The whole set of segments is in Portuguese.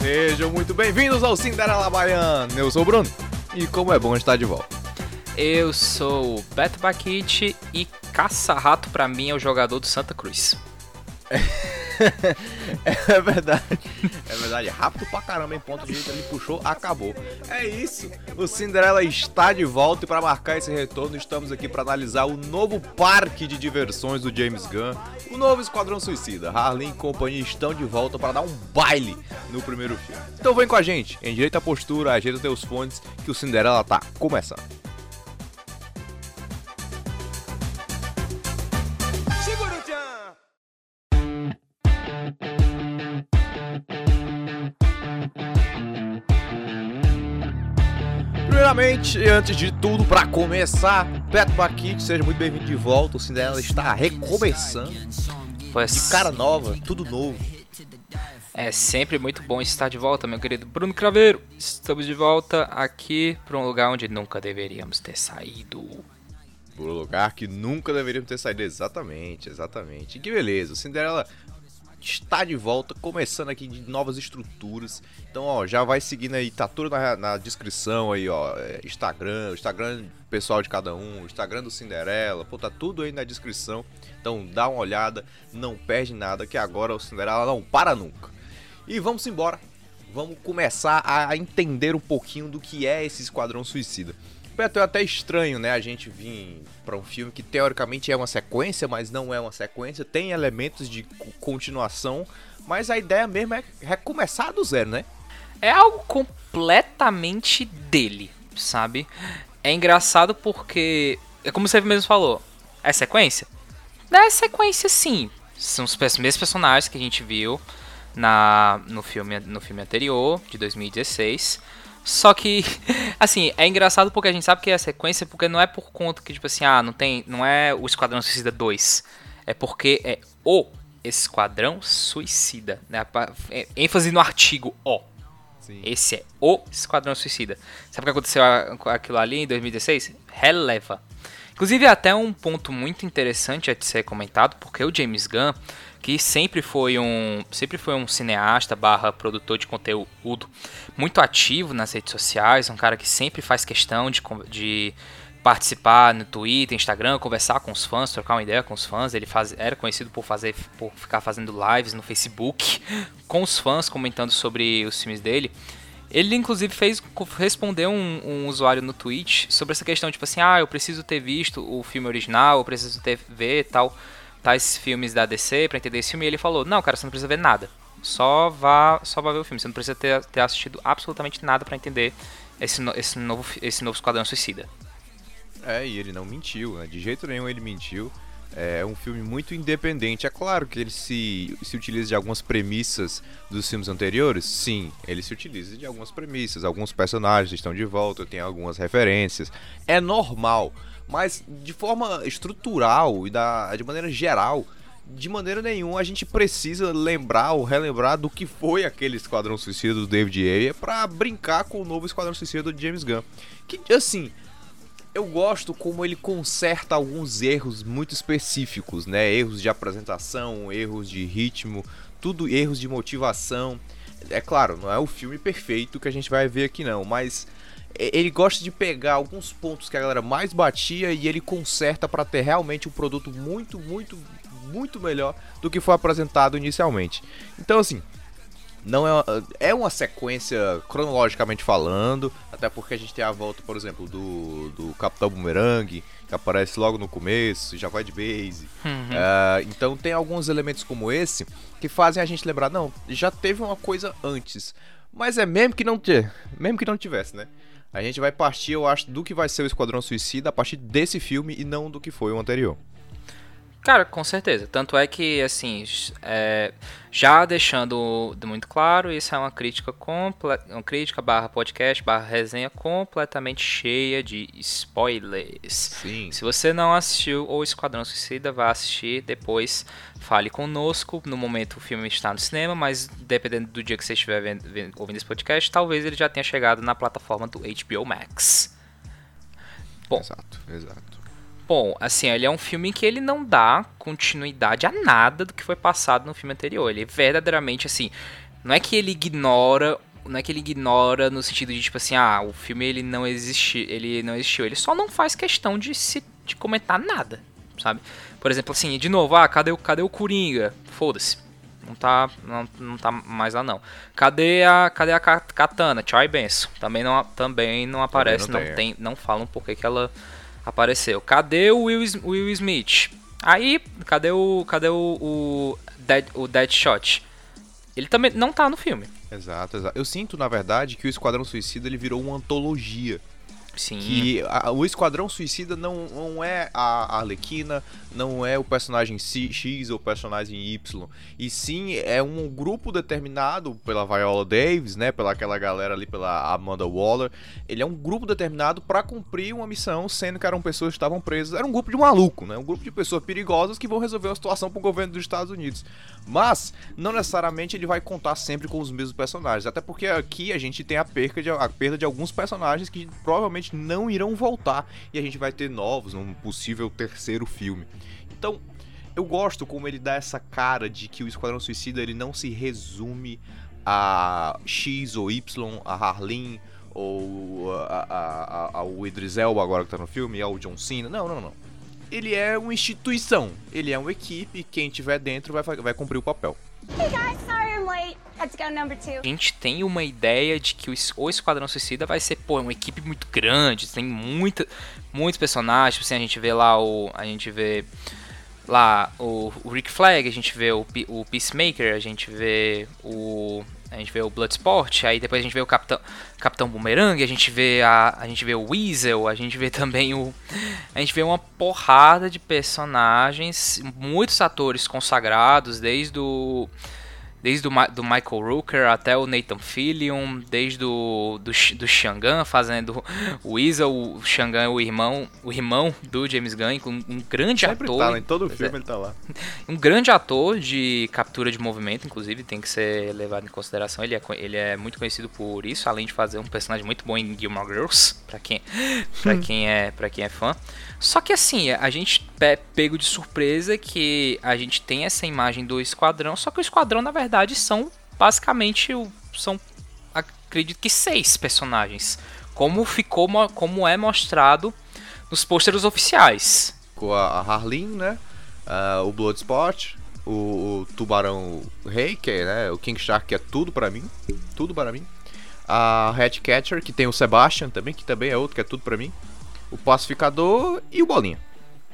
Sejam muito bem-vindos ao Cinderela Baiano. Eu sou o Bruno e como é bom estar de volta. Eu sou o Beto Baquite e caça-rato pra mim é o jogador do Santa Cruz. é verdade. É verdade. Rápido pra caramba, em ponto de vista ele puxou, acabou. É isso. O Cinderela está de volta e para marcar esse retorno estamos aqui para analisar o novo parque de diversões do James Gunn, o novo Esquadrão Suicida. Harley e companhia estão de volta para dar um baile no primeiro filme. Então vem com a gente, endireita a postura, ajeita teus fones que o Cinderela tá começando. Primeiramente, antes de tudo, para começar, Beto Baquite, seja muito bem-vindo de volta. O Cinderela está recomeçando. Pois... De cara nova, tudo novo. É sempre muito bom estar de volta, meu querido Bruno Craveiro. Estamos de volta aqui para um lugar onde nunca deveríamos ter saído. Por um lugar que nunca deveríamos ter saído, exatamente, exatamente. E que beleza, o Cinderela está de volta, começando aqui de novas estruturas. Então, ó, já vai seguindo aí, tá tudo na, na descrição aí, ó. É, Instagram, Instagram pessoal de cada um, Instagram do Cinderela, pô, tá tudo aí na descrição. Então dá uma olhada, não perde nada, que agora o Cinderela não para nunca. E vamos embora. Vamos começar a entender um pouquinho do que é esse Esquadrão Suicida. Beto, é até estranho, né, a gente vir para um filme que teoricamente é uma sequência, mas não é uma sequência, tem elementos de continuação, mas a ideia mesmo é recomeçar do zero, né? É algo completamente dele, sabe? É engraçado porque, é como você mesmo falou, é sequência? É sequência sim. São os mesmos personagens que a gente viu na, no, filme, no filme anterior, de 2016. Só que, assim, é engraçado porque a gente sabe que é a sequência, porque não é por conta que, tipo assim, ah, não tem. Não é o Esquadrão Suicida 2. É porque é o Esquadrão Suicida. Né? É, ênfase no artigo O. Sim. Esse é o Esquadrão Suicida. Sabe o que aconteceu aquilo ali em 2016? Releva. Inclusive, é até um ponto muito interessante a de ser comentado, porque o James Gunn que sempre foi um, sempre foi um cineasta barra produtor de conteúdo muito ativo nas redes sociais, um cara que sempre faz questão de, de participar no Twitter, Instagram, conversar com os fãs, trocar uma ideia com os fãs. Ele faz, era conhecido por fazer, por ficar fazendo lives no Facebook com os fãs comentando sobre os filmes dele. Ele inclusive fez respondeu um, um, usuário no Twitch sobre essa questão tipo assim, ah, eu preciso ter visto o filme original, eu preciso ter ver tal tais filmes da DC para entender esse filme. E ele falou: Não, cara, você não precisa ver nada. Só vá, só vá ver o filme. Você não precisa ter, ter assistido absolutamente nada para entender esse, esse, novo, esse novo Esquadrão Suicida. É, e ele não mentiu, né? De jeito nenhum ele mentiu. É um filme muito independente. É claro que ele se, se utiliza de algumas premissas dos filmes anteriores. Sim, ele se utiliza de algumas premissas. Alguns personagens estão de volta, tem algumas referências. É normal. Mas de forma estrutural e da, de maneira geral, de maneira nenhuma a gente precisa lembrar ou relembrar do que foi aquele Esquadrão Suicida do David Ayer para brincar com o novo Esquadrão Suicida do James Gunn. Que assim, eu gosto como ele conserta alguns erros muito específicos, né? Erros de apresentação, erros de ritmo, tudo erros de motivação. É claro, não é o filme perfeito que a gente vai ver aqui não, mas ele gosta de pegar alguns pontos que a galera mais batia e ele conserta para ter realmente um produto muito, muito, muito melhor do que foi apresentado inicialmente. Então, assim, não é uma, é uma sequência cronologicamente falando, até porque a gente tem a volta, por exemplo, do, do Capitão Boomerang, que aparece logo no começo, já vai de base. Uhum. Uh, então tem alguns elementos como esse que fazem a gente lembrar, não, já teve uma coisa antes. Mas é mesmo que não mesmo que não tivesse, né? A gente vai partir, eu acho, do que vai ser o Esquadrão Suicida a partir desse filme e não do que foi o anterior. Cara, com certeza. Tanto é que, assim, é, já deixando muito claro, isso é uma crítica completa, uma crítica barra podcast, barra resenha completamente cheia de spoilers. Sim. Se você não assistiu o Esquadrão Suicida, vá assistir, depois fale conosco. No momento o filme está no cinema, mas dependendo do dia que você estiver vendo, vendo, ouvindo esse podcast, talvez ele já tenha chegado na plataforma do HBO Max. Bom, exato, exato. Bom, assim, ele é um filme que ele não dá continuidade a nada do que foi passado no filme anterior. Ele verdadeiramente, assim, não é que ele ignora, não é que ele ignora no sentido de tipo assim, ah, o filme ele não existe, ele não existiu. Ele só não faz questão de se de comentar nada, sabe? Por exemplo, assim, de novo, ah, cadê o cadê o Coringa? Foda-se. Não tá, não, não tá mais lá não. Cadê a, cadê a Katana? Tchau e benção. Também não, também não aparece, também não, não, tem, não falam por que ela apareceu. Cadê o Will, Will Smith? Aí, cadê o cadê o, o, Dead, o Deadshot? Ele também não tá no filme. Exato, exato. Eu sinto, na verdade, que o Esquadrão Suicida ele virou uma antologia Sim. Que a, o Esquadrão Suicida não, não é a Arlequina, não é o personagem X ou o personagem Y, e sim é um grupo determinado pela Viola Davis, né, pela aquela galera ali, pela Amanda Waller. Ele é um grupo determinado para cumprir uma missão, sendo que eram pessoas que estavam presas. Era um grupo de maluco, né, um grupo de pessoas perigosas que vão resolver uma situação para o governo dos Estados Unidos. Mas não necessariamente ele vai contar sempre com os mesmos personagens, até porque aqui a gente tem a perda de, a perda de alguns personagens que provavelmente provavelmente não irão voltar e a gente vai ter novos num possível terceiro filme. Então, eu gosto como ele dá essa cara de que o Esquadrão Suicida ele não se resume a X ou Y, a Harleen ou ao Idris Elba agora que tá no filme, ao John Cena. Não, não, não. Ele é uma instituição, ele é uma equipe, quem tiver dentro vai, vai cumprir o papel. A gente tem uma ideia de que o Esquadrão Suicida vai ser, pô, uma equipe muito grande, tem muita, muitos personagens, tipo assim, a gente vê lá o. A gente vê lá o, o Rick Flag, a gente vê o, o Peacemaker, a gente vê o a gente vê o Bloodsport, aí depois a gente vê o Capitão, Capitão Boomerang, a gente vê a, a gente vê o Weasel, a gente vê também o a gente vê uma porrada de personagens, muitos atores consagrados, desde o desde o do Michael Rooker até o Nathan Fillion, desde o do, do Shangan fazendo o Weasel, o Shangan é o irmão, o irmão do James Gunn, um, um grande Sempre ator. Tá, em todo filme é, ele tá lá. Um grande ator de captura de movimento, inclusive, tem que ser levado em consideração. Ele é, ele é muito conhecido por isso, além de fazer um personagem muito bom em Gilmore Girls, para quem, pra quem, é, pra quem é fã. Só que assim, a gente é pego de surpresa que a gente tem essa imagem do esquadrão, só que o esquadrão na verdade são basicamente são acredito que seis personagens, como ficou como é mostrado nos pôsteres oficiais. Com a Harleen, né? Uh, o Bloodsport, o, o, Tubarão Rei, que é né? o King Shark, que é tudo para mim, tudo para mim. A Hatcatcher, que tem o Sebastian também, que também é outro que é tudo para mim o Pacificador e o Bolinha.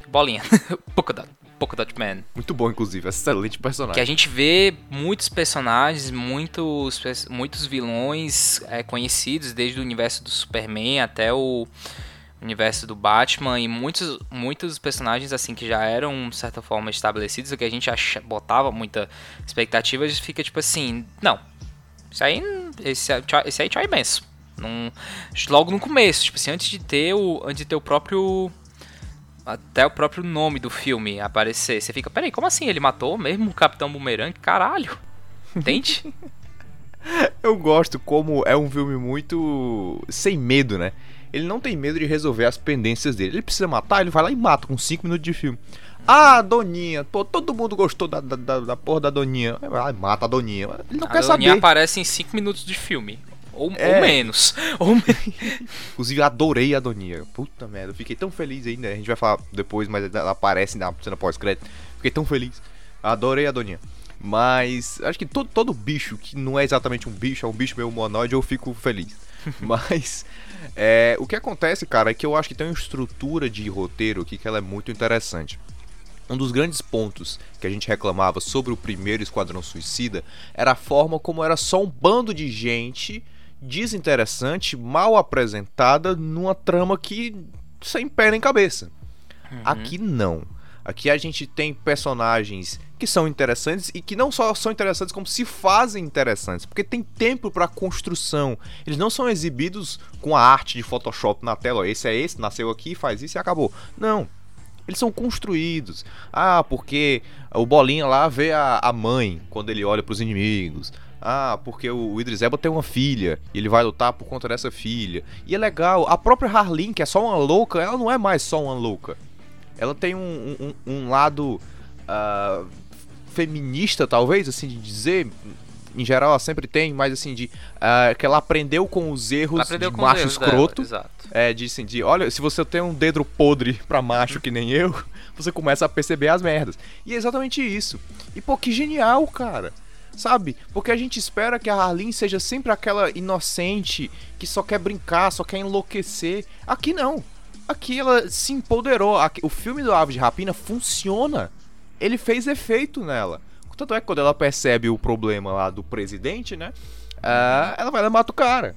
Bolinha. Polkadot. Polkadot Man. Muito bom, inclusive. Excelente personagem. Que a gente vê muitos personagens, muitos, muitos vilões é, conhecidos, desde o universo do Superman até o universo do Batman e muitos, muitos personagens assim que já eram de certa forma estabelecidos, que a gente acha, botava muita expectativa, fica tipo assim, não. Isso aí, esse, esse aí é tchau imenso. Num, logo no começo, tipo assim, antes de ter o, antes de ter o próprio até o próprio nome do filme aparecer, você fica, peraí, como assim? Ele matou mesmo o Capitão Boomerang? Caralho. Entende? Eu gosto como é um filme muito sem medo, né? Ele não tem medo de resolver as pendências dele. Ele precisa matar, ele vai lá e mata com 5 minutos de filme. Ah, Doninha. Pô, todo mundo gostou da, da, da porra da Doninha. Vai, mata a Doninha. Ele não a quer Doninha saber. A Doninha aparece em 5 minutos de filme. Ou, é. ou menos. Ou. Inclusive, adorei a Doninha. Puta merda, eu fiquei tão feliz ainda. A gente vai falar depois, mas ela aparece na cena pós-crédito. Fiquei tão feliz. Adorei a Doninha. Mas acho que todo, todo bicho que não é exatamente um bicho, é um bicho meio humanoide, eu fico feliz. Mas é, o que acontece, cara, é que eu acho que tem uma estrutura de roteiro aqui que ela é muito interessante. Um dos grandes pontos que a gente reclamava sobre o primeiro Esquadrão Suicida era a forma como era só um bando de gente desinteressante, mal apresentada numa trama que sem pé nem cabeça. Uhum. Aqui não. Aqui a gente tem personagens que são interessantes e que não só são interessantes, como se fazem interessantes, porque tem tempo para construção. Eles não são exibidos com a arte de Photoshop na tela, ó, esse é esse, nasceu aqui, faz isso e acabou. Não. Eles são construídos. Ah, porque o Bolinha lá vê a, a mãe quando ele olha para os inimigos. Ah, porque o Idris Elba tem uma filha e ele vai lutar por conta dessa filha. E é legal, a própria Harleen, que é só uma louca, ela não é mais só uma louca. Ela tem um, um, um lado uh, feminista, talvez, assim, de dizer. Em geral, ela sempre tem, mas assim, de. Uh, que ela aprendeu com os erros de macho erros escroto. Dela, é, de assim, de olha, se você tem um dedo podre pra macho que nem eu, você começa a perceber as merdas. E é exatamente isso. E pô, que genial, cara sabe? Porque a gente espera que a Harleen seja sempre aquela inocente que só quer brincar, só quer enlouquecer. Aqui não. Aqui ela se empoderou. O filme do Ave de Rapina funciona ele fez efeito nela. Tanto é que quando ela percebe o problema lá do presidente, né? Uh, ela vai lá e mata o cara.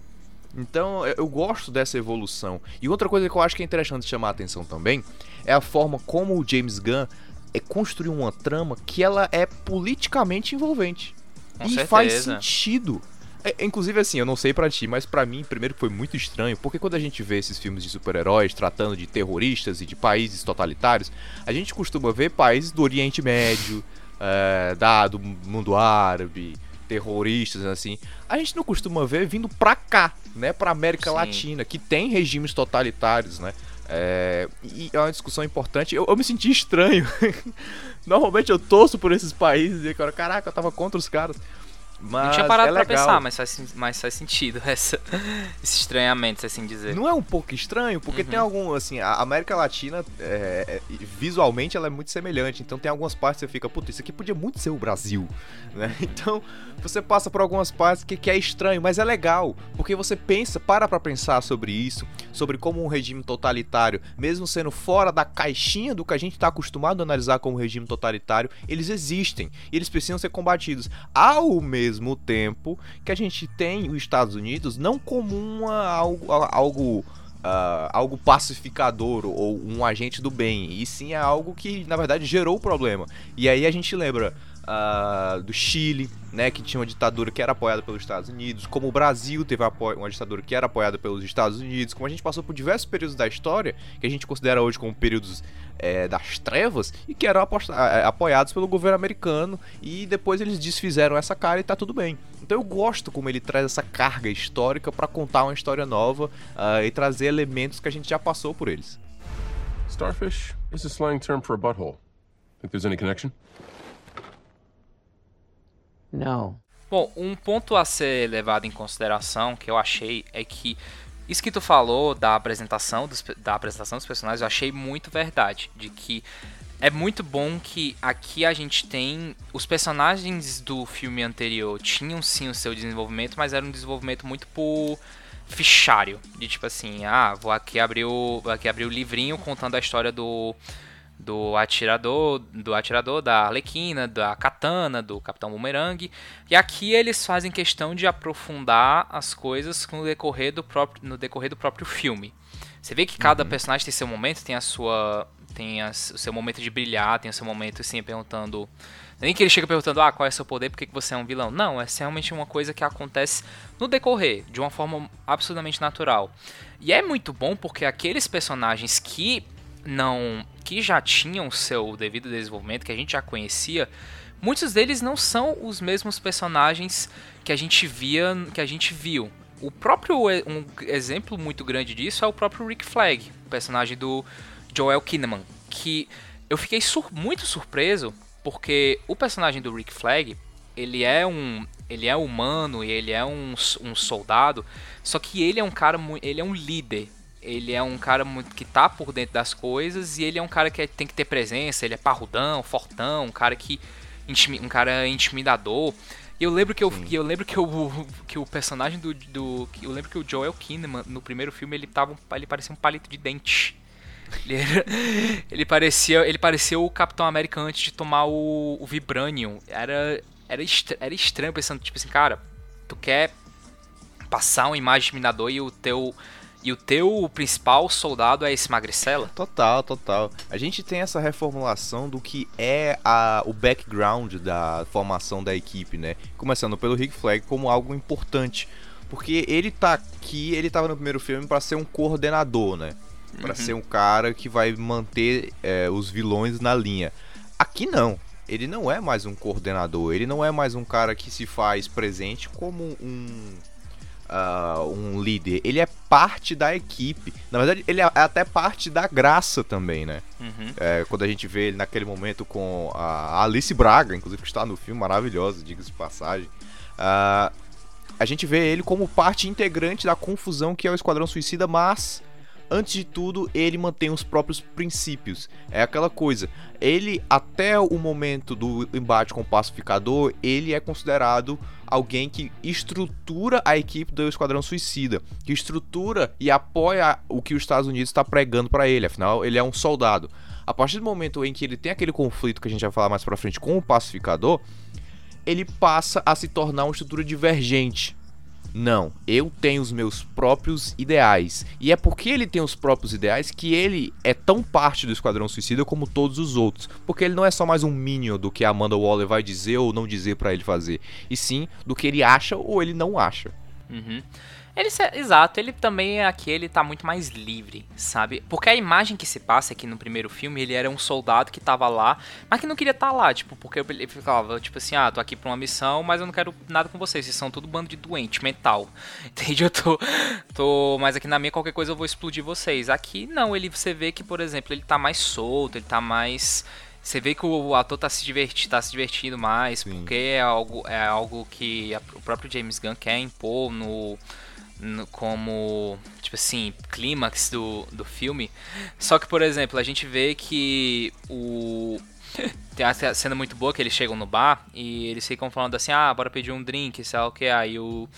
Então eu gosto dessa evolução. E outra coisa que eu acho que é interessante chamar a atenção também é a forma como o James Gunn é construiu uma trama que ela é politicamente envolvente. Com e certeza. faz sentido. É, inclusive, assim, eu não sei para ti, mas para mim, primeiro foi muito estranho, porque quando a gente vê esses filmes de super-heróis tratando de terroristas e de países totalitários, a gente costuma ver países do Oriente Médio, é, da, do mundo árabe, terroristas, assim. A gente não costuma ver vindo pra cá, né, pra América Sim. Latina, que tem regimes totalitários, né. É, e é uma discussão importante. Eu, eu me senti estranho. Normalmente eu torço por esses países e agora, caraca, eu tava contra os caras. Mas não tinha parado é pra legal. pensar, mas faz, mas faz sentido essa, esse estranhamento, assim dizer. Não é um pouco estranho? Porque Uhum. tem algum, assim, a América Latina, é, é, visualmente, ela é muito semelhante. Então tem algumas partes que você fica, puta, isso aqui podia muito ser o Brasil, né? Então você passa por algumas partes que, que é estranho, mas é legal. Porque você pensa, para pra pensar sobre isso, sobre como um regime totalitário, mesmo sendo fora da caixinha do que a gente tá acostumado a analisar como regime totalitário, eles existem. E eles precisam ser combatidos. Ao mesmo tempo que a gente tem os Estados Unidos não como uma, algo, algo Uh, algo pacificador ou um agente do bem, e sim é algo que na verdade gerou o problema. E aí a gente lembra uh, do Chile, né, que tinha uma ditadura que era apoiada pelos Estados Unidos, como o Brasil teve uma ditadura que era apoiada pelos Estados Unidos, como a gente passou por diversos períodos da história que a gente considera hoje como períodos é, das trevas e que eram apoiados pelo governo americano e depois eles desfizeram essa cara e tá tudo bem. Então eu gosto como ele traz essa carga histórica para contar uma história nova uh, e trazer elementos que a gente já passou por eles. Starfish is a slang term for a butthole. Think there's any connection? No. Bom, um ponto a ser levado em consideração que eu achei é que isso que tu falou da apresentação dos, da apresentação dos personagens eu achei muito verdade, de que é muito bom que aqui a gente tem os personagens do filme anterior tinham sim o seu desenvolvimento, mas era um desenvolvimento muito por fichário, de tipo assim, ah, vou aqui abrir o, vou aqui abrir o livrinho contando a história do do atirador, do atirador da Arlequina, da Katana, do Capitão Boomerang. E aqui eles fazem questão de aprofundar as coisas no decorrer do próprio, no decorrer do próprio filme. Você vê que cada uhum. personagem tem seu momento, tem a sua tem a, o seu momento de brilhar, tem o seu momento assim perguntando nem que ele chega perguntando, ah, qual é o seu poder, por que você é um vilão? Não, é realmente uma coisa que acontece no decorrer, de uma forma absolutamente natural. E é muito bom porque aqueles personagens que não que já tinham seu devido desenvolvimento, que a gente já conhecia, muitos deles não são os mesmos personagens que a gente via, que a gente viu. O próprio um exemplo muito grande disso é o próprio Rick Flag, personagem do Joel Kinnaman, que eu fiquei sur muito surpreso porque o personagem do Rick Flag, ele é um ele é humano e ele é um, um soldado, só que ele é um cara ele é um líder ele é um cara muito que tá por dentro das coisas e ele é um cara que tem que ter presença, ele é parrudão, fortão, um cara que um cara intimidador. E eu lembro que eu, eu lembro que o que o personagem do, do eu lembro que o Joel Kinnaman no primeiro filme ele tava ele parecia um palito de dente. Ele, era, ele parecia ele parecia o Capitão América antes de tomar o, o Vibranium. Era era, estra, era estranho pensando tipo assim, cara, tu quer passar uma imagem intimidador e o teu E o teu principal soldado é esse magricela? Total, total. A gente tem essa reformulação do que é a, o background da formação da equipe, né? Começando pelo Rick Flag como algo importante. Porque ele tá aqui, ele tava no primeiro filme para ser um coordenador, né? Pra uhum. ser um cara que vai manter é, os vilões na linha. Aqui não. Ele não é mais um coordenador, ele não é mais um cara que se faz presente como um uh, um líder, ele é parte da equipe. Na verdade, ele é até parte da graça também, né? Uhum. É, quando a gente vê ele naquele momento com a Alice Braga, inclusive que está no filme, maravilhosa, diga-se de passagem. Uh, a gente vê ele como parte integrante da confusão que é o Esquadrão Suicida, mas antes de tudo, ele mantém os próprios princípios. É aquela coisa, ele até o momento do embate com o pacificador, ele é considerado alguém que estrutura a equipe do Esquadrão Suicida, que estrutura e apoia o que os Estados Unidos está pregando para ele. Afinal, ele é um soldado. A partir do momento em que ele tem aquele conflito que a gente vai falar mais para frente com o pacificador, ele passa a se tornar uma estrutura divergente. Não, eu tenho os meus próprios ideais. E é porque ele tem os próprios ideais que ele é tão parte do Esquadrão Suicida como todos os outros. Porque ele não é só mais um minion do que a Amanda Waller vai dizer ou não dizer para ele fazer. E sim do que ele acha ou ele não acha. Uhum. Ele, exato, ele também é aqui, ele tá muito mais livre, sabe? Porque a imagem que se passa aqui no primeiro filme, ele era um soldado que tava lá, mas que não queria estar tá lá, tipo, porque ele ficava, tipo assim, ah, tô aqui pra uma missão, mas eu não quero nada com vocês, vocês são tudo bando de doente mental. Entende? Eu tô, tô mais aqui na minha, qualquer coisa eu vou explodir vocês. Aqui não, ele você vê que, por exemplo, ele tá mais solto, ele tá mais você vê que o ator tá se divertindo, tá se divertindo mais, Sim. porque é algo, é algo que a, o próprio James Gunn quer impor no, no, como, tipo assim, clímax do, do filme. Só que, por exemplo, a gente vê que o. Tem uma cena muito boa que eles chegam no bar e eles ficam falando assim, ah, bora pedir um drink, sei lá o que, aí o.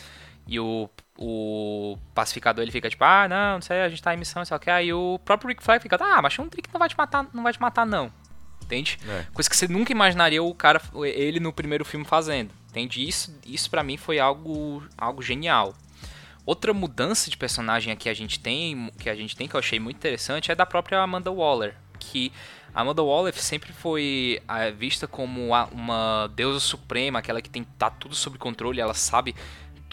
E o, o pacificador ele fica tipo, ah, não, não sei, a gente tá em missão, sei lá o que, aí o próprio Rick Flag fica, ah, mas um drink não vai te matar, não vai te matar, não entende? É. Coisa que você nunca imaginaria o cara, ele no primeiro filme fazendo, entende? Isso, isso para mim foi algo, algo genial. Outra mudança de personagem que a gente tem, que a gente tem que eu achei muito interessante é da própria Amanda Waller, que a Amanda Waller sempre foi é, vista como uma deusa suprema, aquela que tem tá tudo sob controle, ela sabe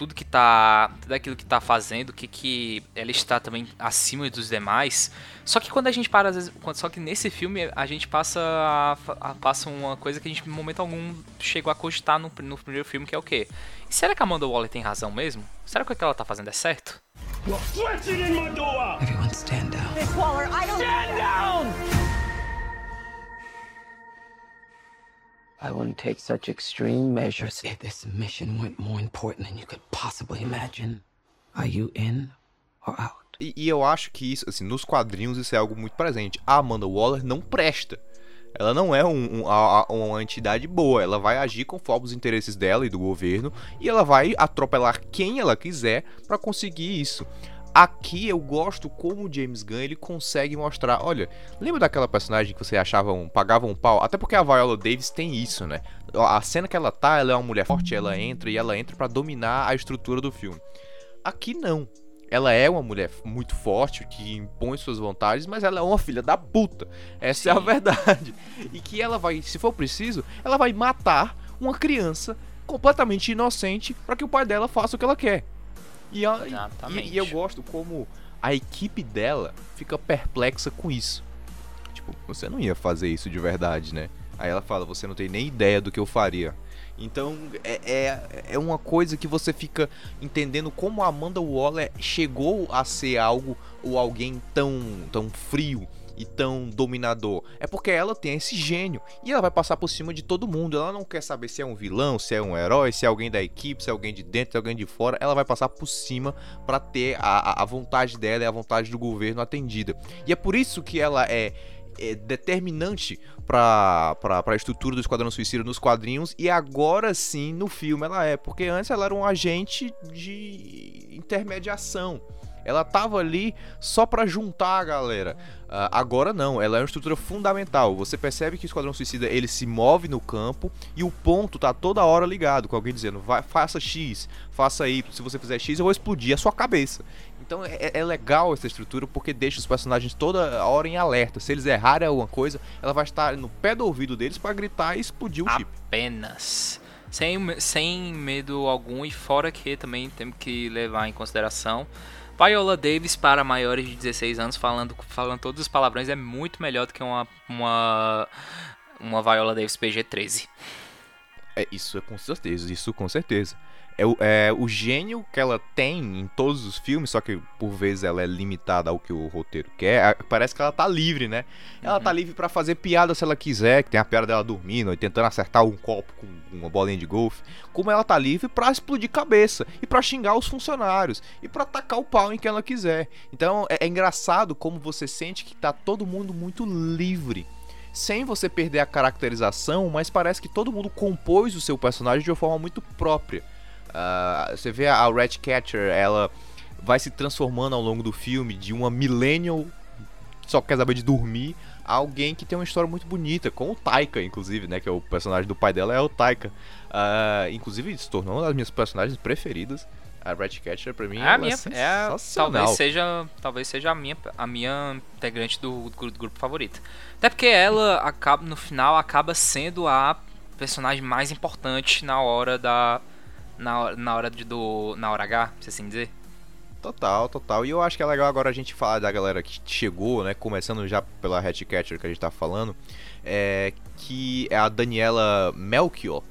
tudo que tá. Tudo aquilo que tá fazendo, que, que ela está também acima dos demais. Só que quando a gente para, às vezes. Só que nesse filme a gente passa. A, a, passa uma coisa que a gente, em momento algum, chegou a cogitar no, no primeiro filme, que é o quê? E será que a Amanda Waller tem razão mesmo? Será que o que ela tá fazendo é certo? Everyone stand down. Miss Waller, I don't... Stand down! I wouldn't take such extreme measures if this mission went more important than you could possibly imagine. Are you in or out? E, e, eu acho que isso, assim, nos quadrinhos isso é algo muito presente. A Amanda Waller não presta. Ela não é um, um, uma entidade boa. Ela vai agir conforme os interesses dela e do governo e ela vai atropelar quem ela quiser para conseguir isso. Aqui eu gosto como o James Gunn ele consegue mostrar. Olha, lembra daquela personagem que você achava um, pagava um pau? Até porque a Viola Davis tem isso, né? A cena que ela tá, ela é uma mulher forte, ela entra e ela entra para dominar a estrutura do filme. Aqui não. Ela é uma mulher muito forte, que impõe suas vontades, mas ela é uma filha da puta. Essa Sim. é a verdade. E que ela vai, se for preciso, ela vai matar uma criança completamente inocente para que o pai dela faça o que ela quer. E, a, e, e, eu gosto como a equipe dela fica perplexa com isso. Tipo, você não ia fazer isso de verdade, né? Aí ela fala, você não tem nem ideia do que eu faria. Então é, é, é uma coisa que você fica entendendo como a Amanda Waller chegou a ser algo ou alguém tão, tão frio e tão dominador. É porque ela tem esse gênio e ela vai passar por cima de todo mundo. Ela não quer saber se é um vilão, se é um herói, se é alguém da equipe, se é alguém de dentro, se é alguém de fora. Ela vai passar por cima para ter a, a vontade dela e a vontade do governo atendida. E é por isso que ela é é determinante para a estrutura do Esquadrão Suicida nos quadrinhos e agora sim no filme ela é, porque antes ela era um agente de intermediação Ela tava ali só para juntar a galera. Uh, agora não, ela é uma estrutura fundamental. Você percebe que o Esquadrão Suicida ele se move no campo e o ponto tá toda hora ligado com alguém dizendo: vai, faça X, faça Y. Se você fizer X, eu vou explodir a sua cabeça. Então é, é, legal essa estrutura porque deixa os personagens toda hora em alerta. Se eles errarem alguma coisa, ela vai estar no pé do ouvido deles para gritar e explodir o chip. Apenas. Sem, sem medo algum e fora que também temos que levar em consideração Viola Davis para maiores de 16 anos falando, falando todos os palavrões é muito melhor do que uma, uma, uma Viola Davis PG-13. É, isso é com certeza, isso com certeza é o, é o gênio que ela tem em todos os filmes, só que por vezes ela é limitada ao que o roteiro quer. Parece que ela tá livre, né? Ela uhum. tá livre para fazer piada se ela quiser, que tem a piada dela dormindo, tentando acertar um copo com uma bolinha de golfe. Como ela tá livre para explodir cabeça e para xingar os funcionários e para atacar o pau em quem ela quiser. Então é, é engraçado como você sente que tá todo mundo muito livre sem você perder a caracterização, mas parece que todo mundo compôs o seu personagem de uma forma muito própria. Uh, você vê a Ratcatcher, ela vai se transformando ao longo do filme de uma millennial só quer saber de dormir a alguém que tem uma história muito bonita, com o Taika, inclusive, né? Que é o personagem do pai dela, é o Taika. Uh, inclusive, se tornou uma das minhas personagens preferidas. A Ratcatcher, pra mim, é, a minha, é, é talvez seja Talvez seja a minha, a minha integrante do, do, grupo favorito. Até porque ela, acaba, no final, acaba sendo a personagem mais importante na hora da na hora, na hora de, do. na hora H, se assim dizer? Total, total. E eu acho que é legal agora a gente falar da galera que chegou, né? Começando já pela Hatcatcher que a gente tá falando. É, que é a Daniela Melchior.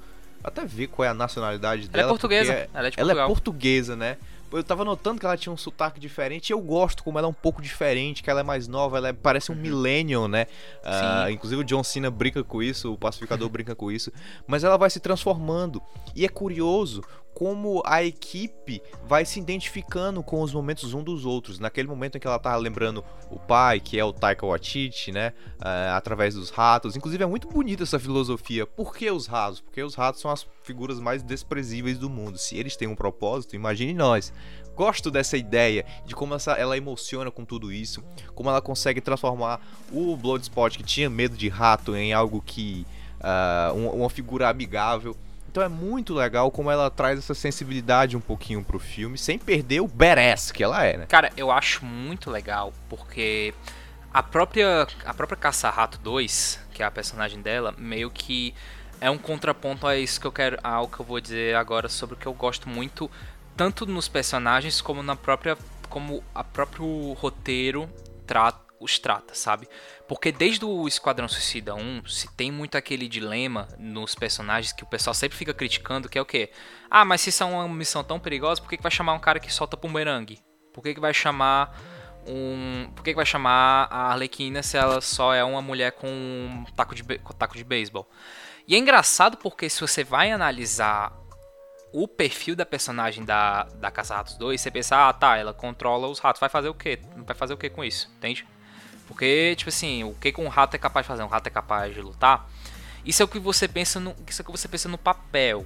Até ver qual é a nacionalidade ela dela. É portuguesa. Ela é, de ela é portuguesa, né? Eu tava notando que ela tinha um sotaque diferente e eu gosto como ela é um pouco diferente, que ela é mais nova, ela é, parece um uhum. millennial, né? Uh, inclusive o John Cena brinca com isso, o pacificador brinca com isso. Mas ela vai se transformando. E é curioso como a equipe vai se identificando com os momentos um dos outros. Naquele momento em que ela tá lembrando o pai, que é o Taika Waititi, né? Uh, através dos ratos. Inclusive é muito bonita essa filosofia. Por que os ratos? Porque os ratos são as figuras mais desprezíveis do mundo. Se eles têm um propósito, imagine nós. Gosto dessa ideia de como essa, ela emociona com tudo isso, como ela consegue transformar o Bloodspot que tinha medo de rato em algo que uh, uma figura amigável. Então é muito legal como ela traz essa sensibilidade um pouquinho pro filme, sem perder o badass que ela é, né? Cara, eu acho muito legal, porque a própria, a própria Caça-Rato 2, que é a personagem dela, meio que é um contraponto a isso que eu quero, ao que eu vou dizer agora sobre o que eu gosto muito, tanto nos personagens como na própria, como a próprio roteiro trata os trata, sabe? Porque desde o Esquadrão Suicida 1, se tem muito aquele dilema nos personagens que o pessoal sempre fica criticando, que é o quê? Ah, mas se são uma missão tão perigosa, por que, que vai chamar um cara que solta bumerangue? Por que, que vai chamar um... Por que, que vai chamar a Arlequina se ela só é uma mulher com um taco de, com taco de beisebol? E é engraçado porque se você vai analisar o perfil da personagem da, da Caça-Ratos 2, você pensa, ah, tá, ela controla os ratos, vai fazer o quê? Vai fazer o quê com isso? Entende? Porque, tipo assim, o que um rato é capaz de fazer? Um rato é capaz de lutar? Isso é o que você pensa no, isso é o que você pensa no papel,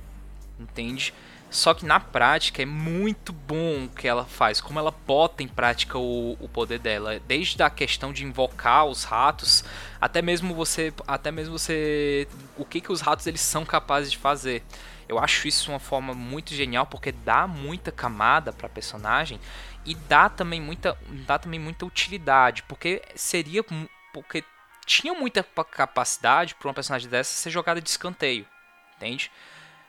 entende? Só que na prática é muito bom o que ela faz, como ela bota em prática o, o poder dela, desde a questão de invocar os ratos, até mesmo você, até mesmo você, o que que os ratos eles são capazes de fazer. Eu acho isso uma forma muito genial porque dá muita camada para personagem e dá também muita dá também muita utilidade, porque seria porque tinha muita capacidade para uma personagem dessa ser jogada de escanteio, entende?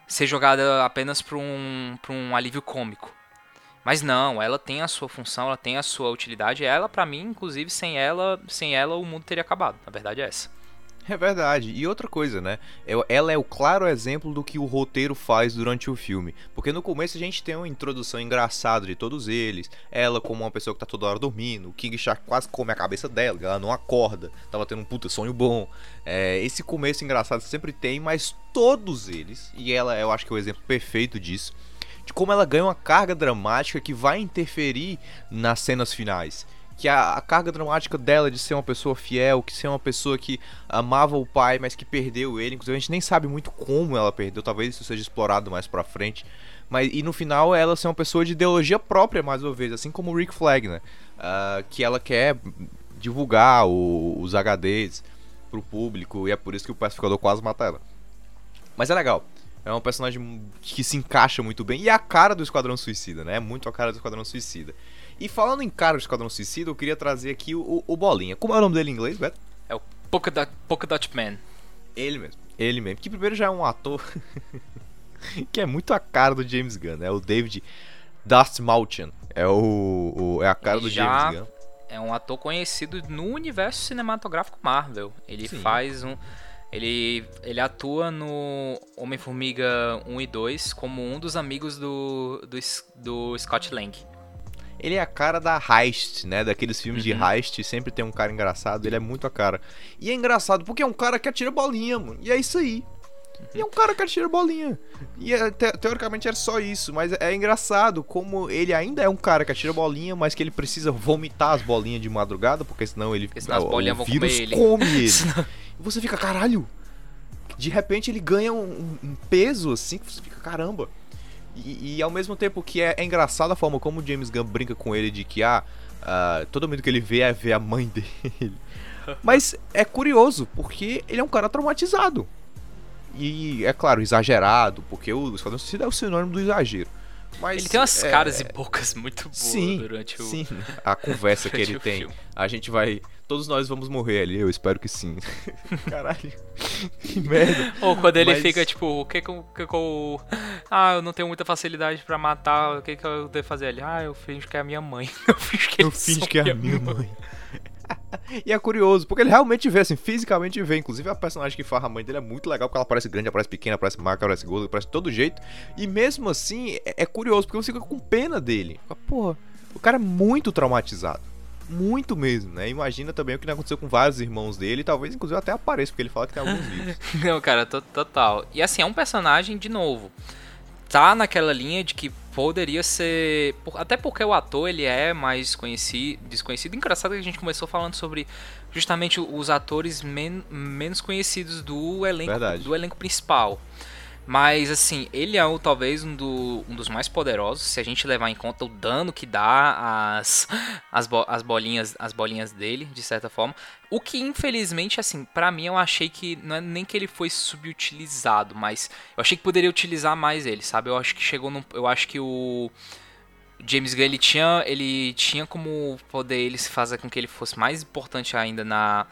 Ser jogada apenas para um para um alívio cômico. Mas não, ela tem a sua função, ela tem a sua utilidade. Ela, para mim, inclusive, sem ela, sem ela o mundo teria acabado. A verdade é essa. É verdade. E outra coisa, né? Ela é o claro exemplo do que o roteiro faz durante o filme. Porque no começo a gente tem uma introdução engraçada de todos eles. Ela como uma pessoa que tá toda hora dormindo. O King Shark quase come a cabeça dela, ela não acorda. Tava tendo um puta sonho bom. É, esse começo engraçado sempre tem, mas todos eles, e ela eu acho que é o exemplo perfeito disso, de como ela ganha uma carga dramática que vai interferir nas cenas finais. Que a, a, carga dramática dela de ser uma pessoa fiel, que ser uma pessoa que amava o pai, mas que perdeu ele, inclusive a gente nem sabe muito como ela perdeu, talvez isso seja explorado mais pra frente. Mas, e no final ela ser uma pessoa de ideologia própria, mais uma vez, assim como o Rick Flag, né? Uh, que ela quer divulgar o, os HDs pro público, e é por isso que o pacificador quase mata ela. Mas é legal. É um personagem que se encaixa muito bem. E é a cara do Esquadrão Suicida, né? É muito a cara do Esquadrão Suicida. E falando em cara do Esquadrão Suicida, eu queria trazer aqui o, o Bolinha. Como é o nome dele em inglês, Beto? É o Polka Dot, Man. Ele mesmo. Ele mesmo. Que primeiro já é um ator que é muito a cara do James Gunn, né? O David Dastmalchian. É o, o é a cara do já James Gunn. É um ator conhecido no universo cinematográfico Marvel. Ele Sim. faz um ele, ele atua no Homem-Formiga 1 e 2 como um dos amigos do, do, do Scott Lang. Ele é a cara da heist, né? Daqueles filmes uhum. de heist, sempre tem um cara engraçado, ele é muito a cara. E é engraçado porque é um cara que atira bolinha, mano. E é isso aí. E é um cara que atira bolinha. E é, te, teoricamente era só isso, mas é, é engraçado como ele ainda é um cara que atira bolinha, mas que ele precisa vomitar as bolinhas de madrugada, porque senão ele. Porque senão as bolinhas vão comer ele. come ele. E você fica, caralho. De repente ele ganha um, um peso assim, que você fica, caramba. E, e, ao mesmo tempo que é, é engraçado a forma como o James Gunn brinca com ele de que, ah, uh, todo mundo que ele vê é ver a mãe dele. Mas é curioso, porque ele é um cara traumatizado. E é claro, exagerado, porque o Esquadrão Suicida é o sinônimo do exagero. Mas, ele tem umas é, caras e bocas muito boas sim, durante o. Sim, a conversa que ele tem. Filme. A gente vai. Todos nós vamos morrer ali, eu espero que sim. Caralho. que merda. Ou quando ele Mas... fica tipo, o que que eu, que que eu. Ah, eu não tenho muita facilidade pra matar, o que que eu devo fazer ali? Ah, eu finjo que é a minha mãe. Eu finjo que, eu finjo que é a minha mãe. mãe. e é curioso, porque ele realmente vê, assim, fisicamente vê. Inclusive a personagem que farra a mãe dele é muito legal, porque ela parece grande, aparece pequena, aparece magra, aparece gorda, aparece de todo jeito. E mesmo assim, é, é curioso, porque você fica com pena dele. Porra, o cara é muito traumatizado. Muito mesmo, né? Imagina também o que aconteceu com vários irmãos dele, talvez inclusive até apareça, porque ele fala que tem alguns livros. Não, cara, total. E assim, é um personagem, de novo, tá naquela linha de que poderia ser. Até porque o ator ele é mais desconhecido. desconhecido. Engraçado que a gente começou falando sobre justamente os atores men menos conhecidos do elenco, do elenco principal. Mas, assim, ele é o, talvez um, do, um dos mais poderosos, se a gente levar em conta o dano que dá as, as, bo, as, bolinhas, as bolinhas dele, de certa forma. O que, infelizmente, assim, para mim eu achei que, não é nem que ele foi subutilizado, mas eu achei que poderia utilizar mais ele, sabe? Eu acho que chegou num, Eu acho que o... James Gunn ele tinha, ele tinha como poder ele se fazer com que ele fosse mais importante ainda na,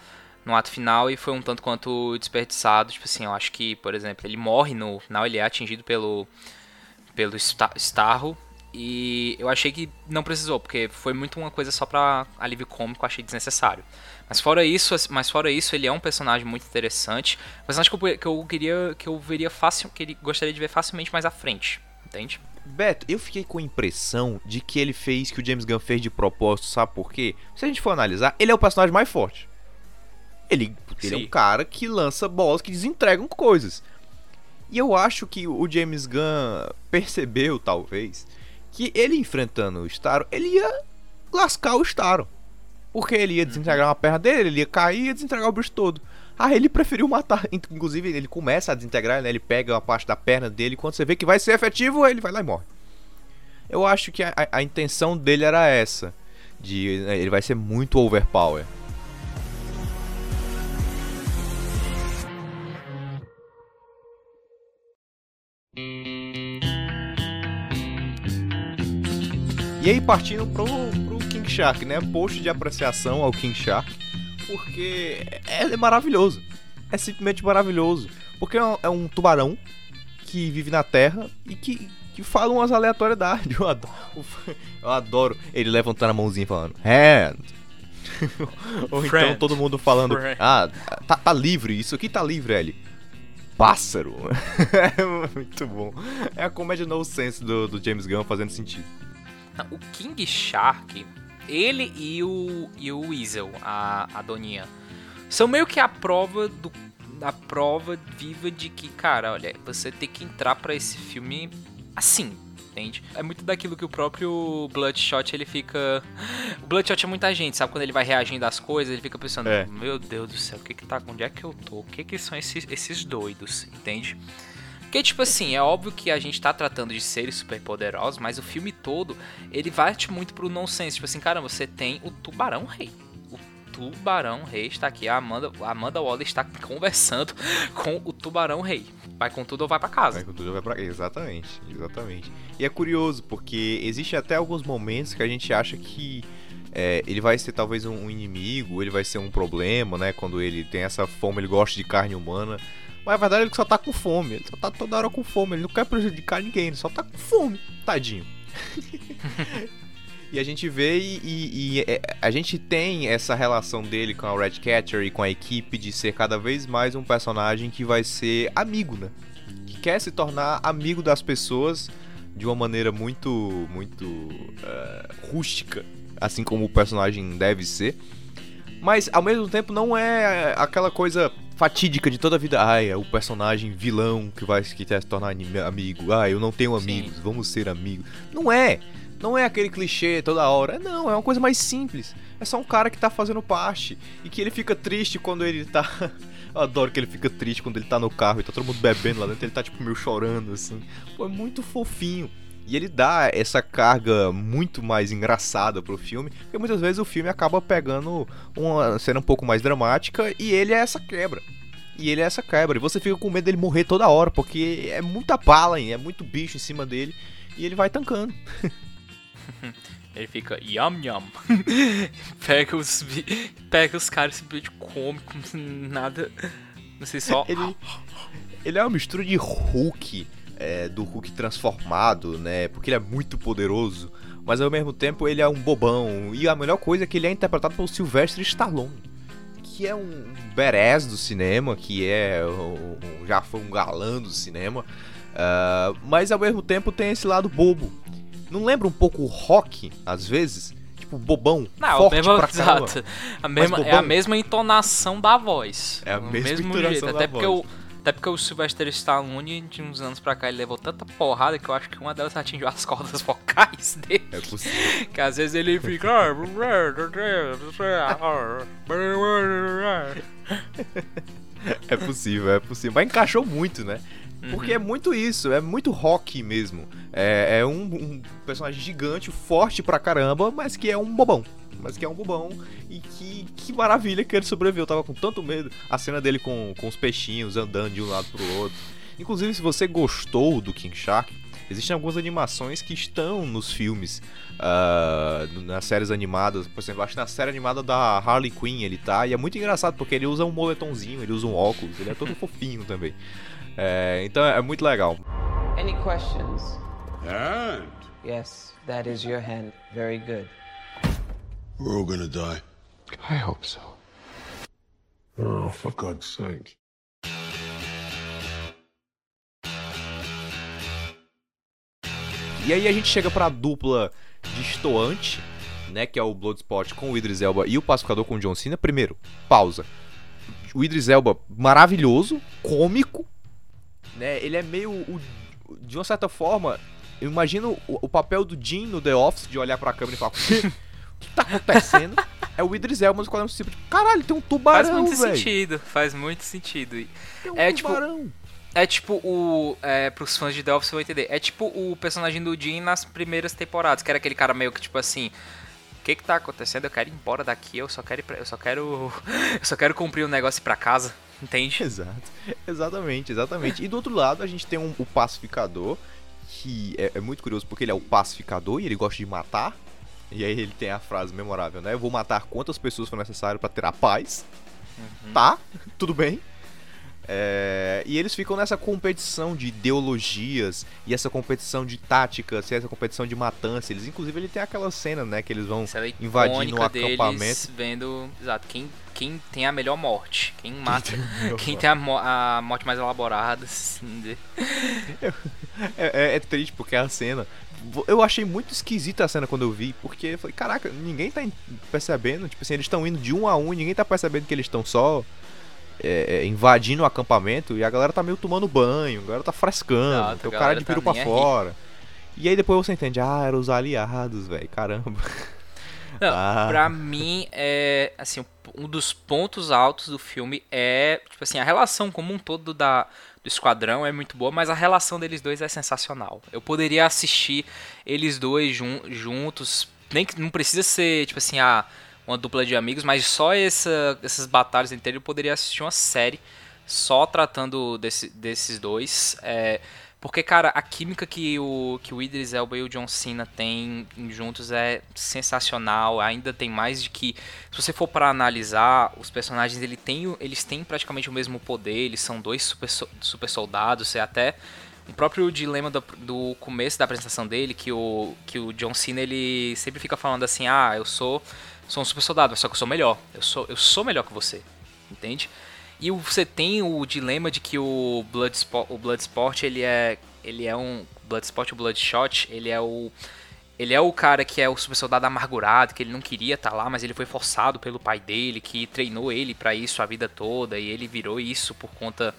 no ato final e foi um tanto quanto desperdiçado. Tipo assim, eu acho que, por exemplo, ele morre no final, ele é atingido pelo, pelo Starro. E eu achei que não precisou, porque foi muito uma coisa só pra alívio cômico, achei desnecessário. Mas fora isso, mas fora isso, ele é um personagem muito interessante. Um personagem que eu, que eu queria. que eu veria fácil. que ele gostaria de ver facilmente mais à frente. Entende? Beto, eu fiquei com a impressão de que ele fez que o James Gunn fez de propósito, sabe por quê? Se a gente for analisar, ele é o personagem mais forte. Ele, ele é um cara que lança bolas que desentregam coisas. E eu acho que o James Gunn percebeu, talvez, que ele enfrentando o Starro, ele ia lascar o Starro. Porque ele ia desintegrar uma perna dele, ele ia cair e ia desintegrar o bicho todo. Ah, ele preferiu matar. Inclusive, ele começa a desintegrar, né? Ele pega uma parte da perna dele. Quando você vê que vai ser efetivo, ele vai lá e morre. Eu acho que a, a, a intenção dele era essa. De né, ele vai ser muito overpower. E aí partindo pro, pro King Shark, né? Post de apreciação ao King Shark, porque é, é maravilhoso. É simplesmente maravilhoso. Porque é um, é um, tubarão que vive na terra e que, que fala umas aleatoriedades. Eu adoro, eu adoro ele levantando a mãozinha falando hand. Ou então Friend. todo mundo falando, Friend. ah, tá, tá, livre, isso aqui tá livre, ele. Pássaro. é muito bom. É a comédia no sense do, do James Gunn fazendo sentido. O King Shark, ele e o, e o Weasel, a, a doninha, são meio que a prova do a prova viva de que, cara, olha, você tem que entrar para esse filme assim, entende? É muito daquilo que o próprio Bloodshot ele fica. O Bloodshot é muita gente, sabe? Quando ele vai reagindo às coisas, ele fica pensando: É. Meu Deus do céu, o que que tá? Onde é que eu tô? O que que são esses, esses doidos, entende? Porque, tipo assim, é óbvio que a gente tá tratando de seres superpoderosos, mas o filme todo, ele vai muito pro nonsense. Tipo assim, caramba, você tem o Tubarão Rei. Tubarão Rei está aqui. A Amanda, a Amanda Waller está conversando com o Tubarão Rei. Vai com tudo ou vai pra casa. Vai com tudo, vai pra... Exatamente, exatamente. E é curioso, porque existe até alguns momentos que a gente acha que é, ele vai ser talvez um inimigo, ele vai ser um problema, né? Quando ele tem essa fome, ele gosta de carne humana. Mas a verdade é que só tá com fome, ele só tá toda hora com fome, ele não quer prejudicar ninguém, ele só tá com fome, tadinho. E a gente vê e, e- e, é, a gente tem essa relação dele com a Redcatcher e com a equipe de ser cada vez mais um personagem que vai ser amigo, né? Que quer se tornar amigo das pessoas de uma maneira muito, muito eh, rústica, assim como o personagem deve ser. Mas ao mesmo tempo não é aquela coisa fatídica de toda a vida. Ai, é o personagem vilão que vai que quer se tornar amigo. Ah, eu não tenho Sim. amigos, vamos ser amigos. Não é. Não é aquele clichê toda hora. Não, é uma coisa mais simples. É só um cara que tá fazendo parte. E que ele fica triste quando ele tá. Eu adoro que ele fica triste quando ele tá no carro e tá todo mundo bebendo lá dentro. Ele tá tipo meio chorando assim. Pô, é muito fofinho. E ele dá essa carga muito mais engraçada pro filme, porque muitas vezes o filme acaba pegando uma cena um pouco mais dramática e ele é essa quebra. E ele é essa quebra. E você fica com medo dele morrer toda hora, porque é muita bala, hein? é muito bicho em cima dele. E ele vai tancando. Ele fica yum yum. pega os pega os caras simplesmente come como se nada. Não sei só. Ele, ele é uma mistura de Hulk, é, do Hulk transformado, né? Porque ele é muito poderoso, mas ao mesmo tempo ele é um bobão. E a melhor coisa é que ele é interpretado pelo Sylvester Stallone, que é um badass do cinema, que é um- já foi um galã do cinema, ah, mas ao mesmo tempo tem esse lado bobo. Não lembra um pouco o Rock, às vezes? Tipo, bobão, Não, forte mesmo, pra caramba. exato. A mesma, é a mesma entonação da voz. É a O mesma mesmo entonação jeito. da Até porque, voz. o, até porque o Sylvester Stallone, de uns anos pra cá, ele levou tanta porrada que eu acho que uma delas atingiu as cordas vocais dele. É possível. Que às vezes ele fica. É possível, é possível. Mas encaixou muito, né? Porque é muito isso, é muito rock mesmo. É, é um, um personagem gigante, forte pra caramba, mas que é um bobão. Mas que é um bobão e que, que maravilha que ele sobreviveu. Eu tava com tanto medo. A cena dele com, com os peixinhos andando de um lado pro outro. Inclusive, se você gostou do King Shark, existem algumas animações que estão nos filmes, ah, nas séries animadas. Por exemplo, acho que na série animada da Harley Quinn ele tá. E é muito engraçado porque ele usa um moletomzinho, ele usa um óculos, ele é todo fofinho também. É, então é muito legal. Any questions? And Yes, that is your hand. Very good. we're all gonna die. I hope so. Oh, for God's sake. E aí a gente chega pra dupla destoante, né? Que é o Bloodsport com o Idris Elba e o Pacificador com o John Cena. Primeiro, pausa. O Idris Elba, maravilhoso, cômico, né? Ele é meio. o- de uma certa forma, eu imagino o, o papel do Jim no The Office de olhar pra câmera e falar: o que tá acontecendo? É o Idris Elba nos quadrinhos tipo, caralho, tem um Faz tubarão, muito velho. sentido, faz muito sentido. Tem um É, tipo, tubarão. É tipo o. É, pros fãs de The Office vão entender. É tipo o personagem do Jim nas primeiras temporadas, que era aquele cara meio que tipo assim. O que que tá acontecendo? Eu quero ir embora daqui, eu só quero ir pra, Eu só quero. Eu só quero cumprir um negócio pra casa. Entende? Exato. Exatamente, exatamente. E do outro lado a gente tem um- o pacificador, que é, é muito curioso porque ele é o pacificador e ele gosta de matar. E aí ele tem a frase memorável, né? Eu vou matar quantas pessoas for necessário pra ter a paz. Tá, tudo bem. É, e eles ficam nessa competição de ideologias e essa competição de táticas e essa competição de matança. Eles, inclusive, ele tem aquela cena, né? Que eles vão é invadindo deles acampamento. vendo. Exato, quem, quem tem a melhor morte. Quem mata. Quem tem a, mo- a morte mais elaborada. assim, É, é- é triste porque a cena. Eu achei muito esquisita a cena quando eu vi, porque eu falei, caraca, ninguém tá percebendo. Tipo assim, eles estão indo de um a um, ninguém tá percebendo que eles estão só é, é, invadindo o acampamento e a galera tá meio tomando banho, a galera tá frescando, Exato, tem o cara galera de tá piru pra fora. E aí depois você entende, ah, eram os aliados, velho, caramba. Não, Ah. pra mim, é, assim, um dos pontos altos do filme é, tipo assim, a relação como um todo da, do esquadrão é muito boa, mas a relação deles dois é sensacional. Eu poderia assistir eles dois jun- juntos, nem que não precisa ser, tipo assim, a, uma dupla de amigos, mas só essa, essas batalhas inteiras eu poderia assistir uma série só tratando desse- desses dois. É, porque, cara, a química que o, que o Idris Elba e o John Cena têm juntos é sensacional. Ainda tem mais de que, se você for para analisar, os personagens ele tem, eles têm praticamente o mesmo poder. Eles são dois super, super soldados. É até o próprio dilema do, do começo da apresentação dele, que o, que o John Cena ele sempre fica falando assim: ah, eu sou, sou um super soldado, só que eu sou melhor. Eu sou, eu sou melhor que você. Entende? E você tem o dilema de que o Bloodsport, o Bloodsport ele é ele é um Bloodsport o Bloodshot, ele é o ele é o cara que é o super soldado amargurado, que ele não queria estar lá, mas ele foi forçado pelo pai dele, que treinou ele pra isso a vida toda e ele virou isso por conta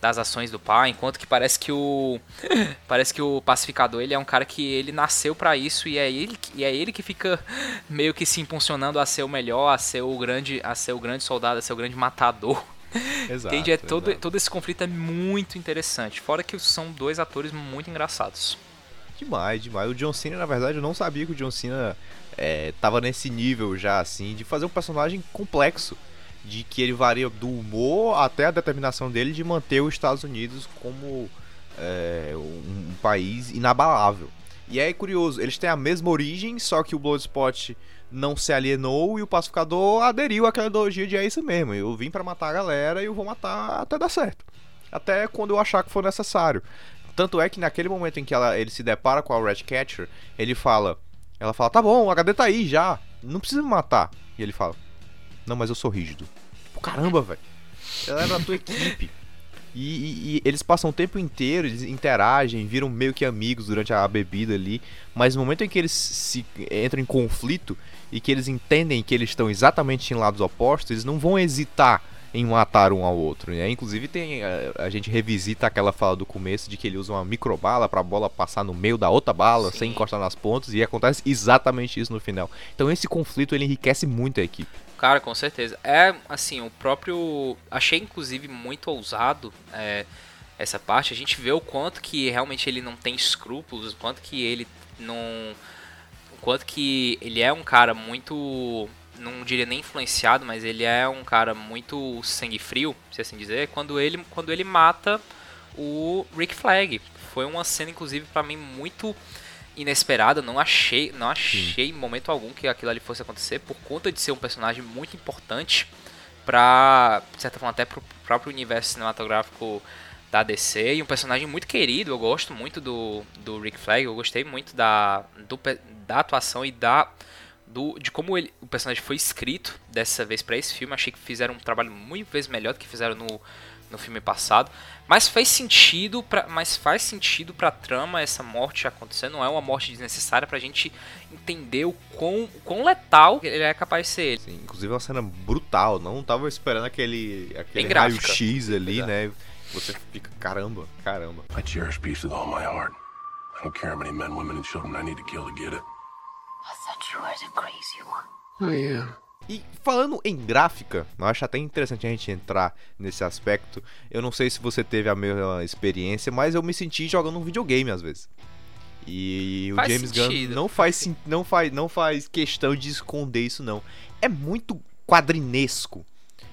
das ações do pai, enquanto que parece que o parece que o pacificador ele é um cara que ele nasceu pra isso e é ele que- e é ele que fica meio que se impulsionando a ser o melhor, a ser o grande, a ser o grande soldado, a ser o grande matador. Exato, Entende? É todo, exato. todo esse conflito é muito interessante. Fora que são dois atores muito engraçados. Demais, demais. O John Cena, na verdade, eu não sabia que o John Cena é, tava nesse nível já, assim, de fazer um personagem complexo. De que ele varia do humor até a determinação dele de manter os Estados Unidos como é, um, um país inabalável. E é curioso, eles têm a mesma origem, só que o Bloodspot não se alienou e o pacificador aderiu àquela ideologia de é isso mesmo. Eu vim pra matar a galera e eu vou matar até dar certo. Até quando eu achar que for necessário. Tanto é que naquele momento em que ela, ele se depara com a Ratcatcher, ele fala. Ela fala, tá bom, o HD tá aí já. Não precisa me matar. E ele fala, não, mas eu sou rígido. Tipo, caramba, velho. Ela é da tua equipe. E, e- e eles passam o tempo inteiro, eles interagem, viram meio que amigos durante a bebida ali. Mas no momento em que eles se entram em conflito e que eles entendem que eles estão exatamente em lados opostos, eles não vão hesitar em matar um ao outro. Né? Inclusive tem a, a gente revisita aquela fala do começo de que ele usa uma microbala para a bola passar no meio da outra bala Sim. sem encostar nas pontas e acontece exatamente isso no final. Então esse conflito ele enriquece muito a equipe. Cara, com certeza. É, assim, o próprio. Achei, inclusive, muito ousado é, essa parte. A gente vê o quanto que realmente ele não tem escrúpulos, o quanto que ele não. O quanto que ele é um cara muito. Não diria nem influenciado, mas ele é um cara muito sangue frio, se assim dizer, quando ele, quando ele mata o Rick Flag. Foi uma cena, inclusive, pra mim, muito inesperada. Não achei, não achei em momento algum que aquilo ali fosse acontecer, por conta de ser um personagem muito importante pra, de certa forma, até pro próprio universo cinematográfico da DC. E um personagem muito querido. Eu gosto muito do, do Rick Flag. Eu gostei muito da, do da atuação e da. Do, de como ele, o personagem foi escrito dessa vez pra esse filme. Achei que fizeram um trabalho muito vezes melhor do que fizeram no, no filme passado. Mas faz sentido pra, mas faz sentido pra trama essa morte acontecer. Não é uma morte desnecessária pra gente entender o quão, o quão letal ele é capaz de ser. Sim, inclusive é uma cena brutal. Não tava esperando aquele, aquele gráfica. raio-x ali, Exato. né? Você fica, caramba, caramba. I cherish peace with all my heart. I don't care how many men, women, and children I need to kill to get it. I thought you were the crazy one. I am. E falando em gráfica, eu acho até interessante a gente entrar nesse aspecto. Eu não sei se você teve a mesma experiência, mas eu me senti jogando um videogame às vezes. E o Faz James sentido. Gunn não faz, não, faz, não faz questão de esconder isso, não. É muito quadrinesco.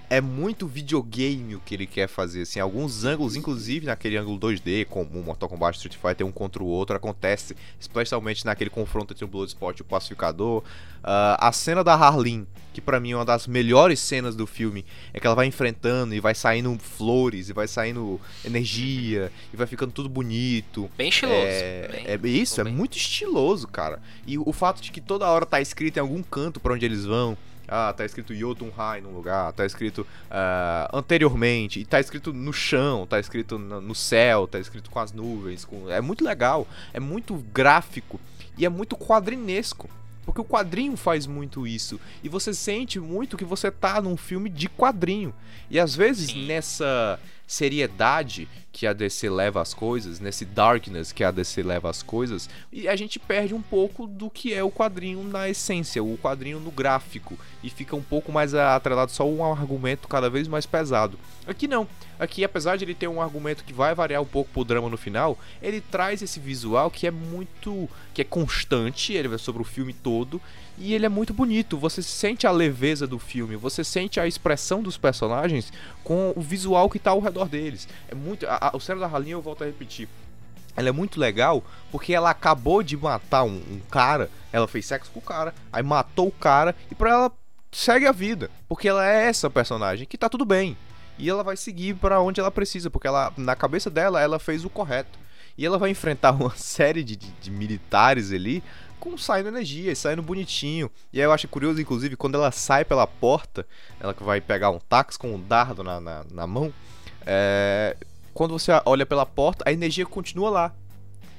É muito videogame o que ele quer fazer, assim, alguns ângulos, inclusive naquele ângulo 2D, como o Mortal Kombat Street Fighter um contra o outro, acontece, especialmente naquele confronto entre o Bloodsport e o Pacificador. Ah, a cena da Harleen, que pra mim é uma das melhores cenas do filme, é que ela vai enfrentando e vai saindo flores, e vai saindo energia, e vai ficando tudo bonito. Bem estiloso. É, bem- é isso, é bem. muito estiloso, cara. E o fato de que toda hora tá escrito em algum canto pra onde eles vão. Ah, tá escrito Jotunheim num lugar, tá escrito ah, anteriormente, e tá escrito no chão, tá escrito no céu, tá escrito com as nuvens. com- É muito legal, é muito gráfico e é muito quadrinesco. Porque o quadrinho faz muito isso. E você sente muito que você tá num filme de quadrinho. E às vezes nessa seriedade que a DC leva as coisas, nesse darkness que a DC leva as coisas, e a gente perde um pouco do que é o quadrinho na essência, o quadrinho no gráfico, e fica um pouco mais atrelado só um argumento cada vez mais pesado. Aqui não. Aqui, apesar de ele ter um argumento que vai variar um pouco pro drama no final, ele traz esse visual que é muito. que é constante, ele vai sobre o filme todo, e ele é muito bonito. Você sente a leveza do filme, você sente a expressão dos personagens com o visual que tá ao redor deles. É muito. A, a, o cérebro da Ralinha, eu volto a repetir. Ela é muito legal porque ela acabou de matar um, um cara, ela fez sexo com o cara, aí matou o cara, e pra ela segue a vida. Porque ela é essa personagem que tá tudo bem. E ela vai seguir para onde ela precisa, porque ela, na cabeça dela, ela fez o correto. E ela vai enfrentar uma série de, de, de militares ali com saindo energia, saindo bonitinho. E aí eu acho curioso, inclusive, quando ela sai pela porta, ela que vai pegar um táxi com um dardo na, na, na mão, é... quando você olha pela porta, a energia continua lá.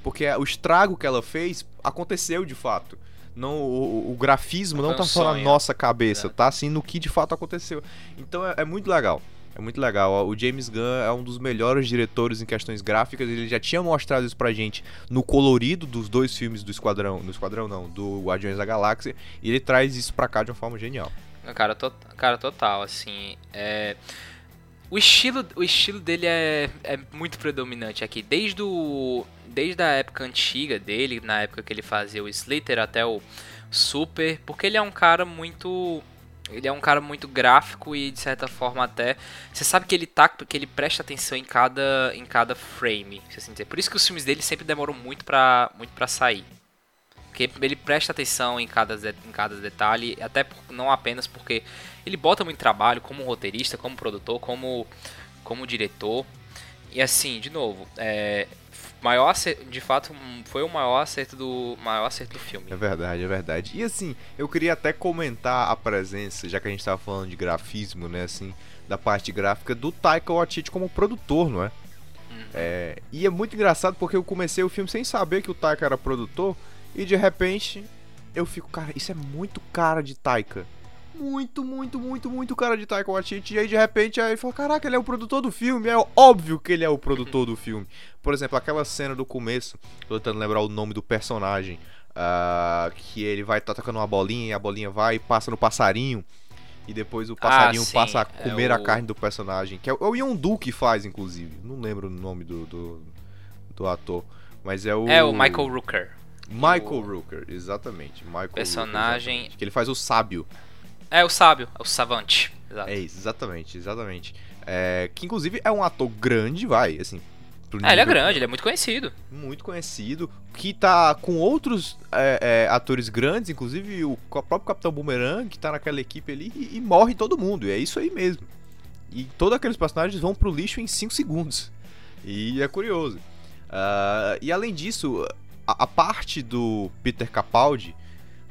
Porque o estrago que ela fez aconteceu de fato. Não, o, o grafismo não, não tá só na nossa cabeça, é. tá assim no que de fato aconteceu. Então é, é muito legal. É muito legal. O James Gunn é um dos melhores diretores em questões gráficas. Ele já tinha mostrado isso pra gente no colorido dos dois filmes do Esquadrão. No Esquadrão não, do Guardiões da Galáxia. E ele traz isso pra cá de uma forma genial. Cara, to cara total, assim. É... O estilo, o estilo dele é, é muito predominante aqui. Desde, o, desde a época antiga dele, na época que ele fazia o Slither até o Super. Porque ele é um cara muito ele é um cara muito gráfico e de certa forma até você sabe que ele tá que ele presta atenção em cada em cada frame, assim dizer. Por isso que os filmes dele sempre demoram muito para muito para sair. Porque ele presta atenção em cada em cada detalhe, até por, não apenas porque ele bota muito trabalho como roteirista, como produtor, como como diretor. E assim, de novo, é, maior acerto, de fato foi o maior acerto do maior acerto do filme. É verdade, é verdade. E assim, eu queria até comentar a presença, já que a gente tava falando de grafismo, né, assim, da parte gráfica do Taika Waititi como produtor, não é? Uhum. é? E é muito engraçado porque eu comecei o filme sem saber que o Taika era produtor e de repente eu fico, cara, isso é muito cara de Taika muito, muito, muito, muito cara de Taika Waititi. E aí, de repente, aí ele fala, caraca, ele é o produtor do filme. É óbvio que ele é o produtor do filme. Por exemplo, aquela cena do começo, tô tentando lembrar o nome do personagem, uh, que ele vai tá tocando uma bolinha e a bolinha vai e passa no passarinho. E depois o passarinho ah, passa a é comer é o... a carne do personagem. Que é o, é o Yondu que faz, inclusive. Não lembro o nome do, do, do ator. Mas é o. É o Michael Rooker. Michael o... Rooker, exatamente. Michael personagem. Rooker, exatamente. Que ele faz o sábio. É o sábio, é o savante. Exato. É isso, exatamente, exatamente. É, que inclusive é um ator grande, vai, assim. É, ele é grande, ele é muito conhecido. Muito conhecido. Que tá com outros é, é, atores grandes, inclusive o próprio Capitão Boomerang, que tá naquela equipe ali, e, e morre todo mundo. E é isso aí mesmo. E todos aqueles personagens vão pro lixo em 5 segundos. E é curioso. Uh, e além disso, a, a, parte do Peter Capaldi,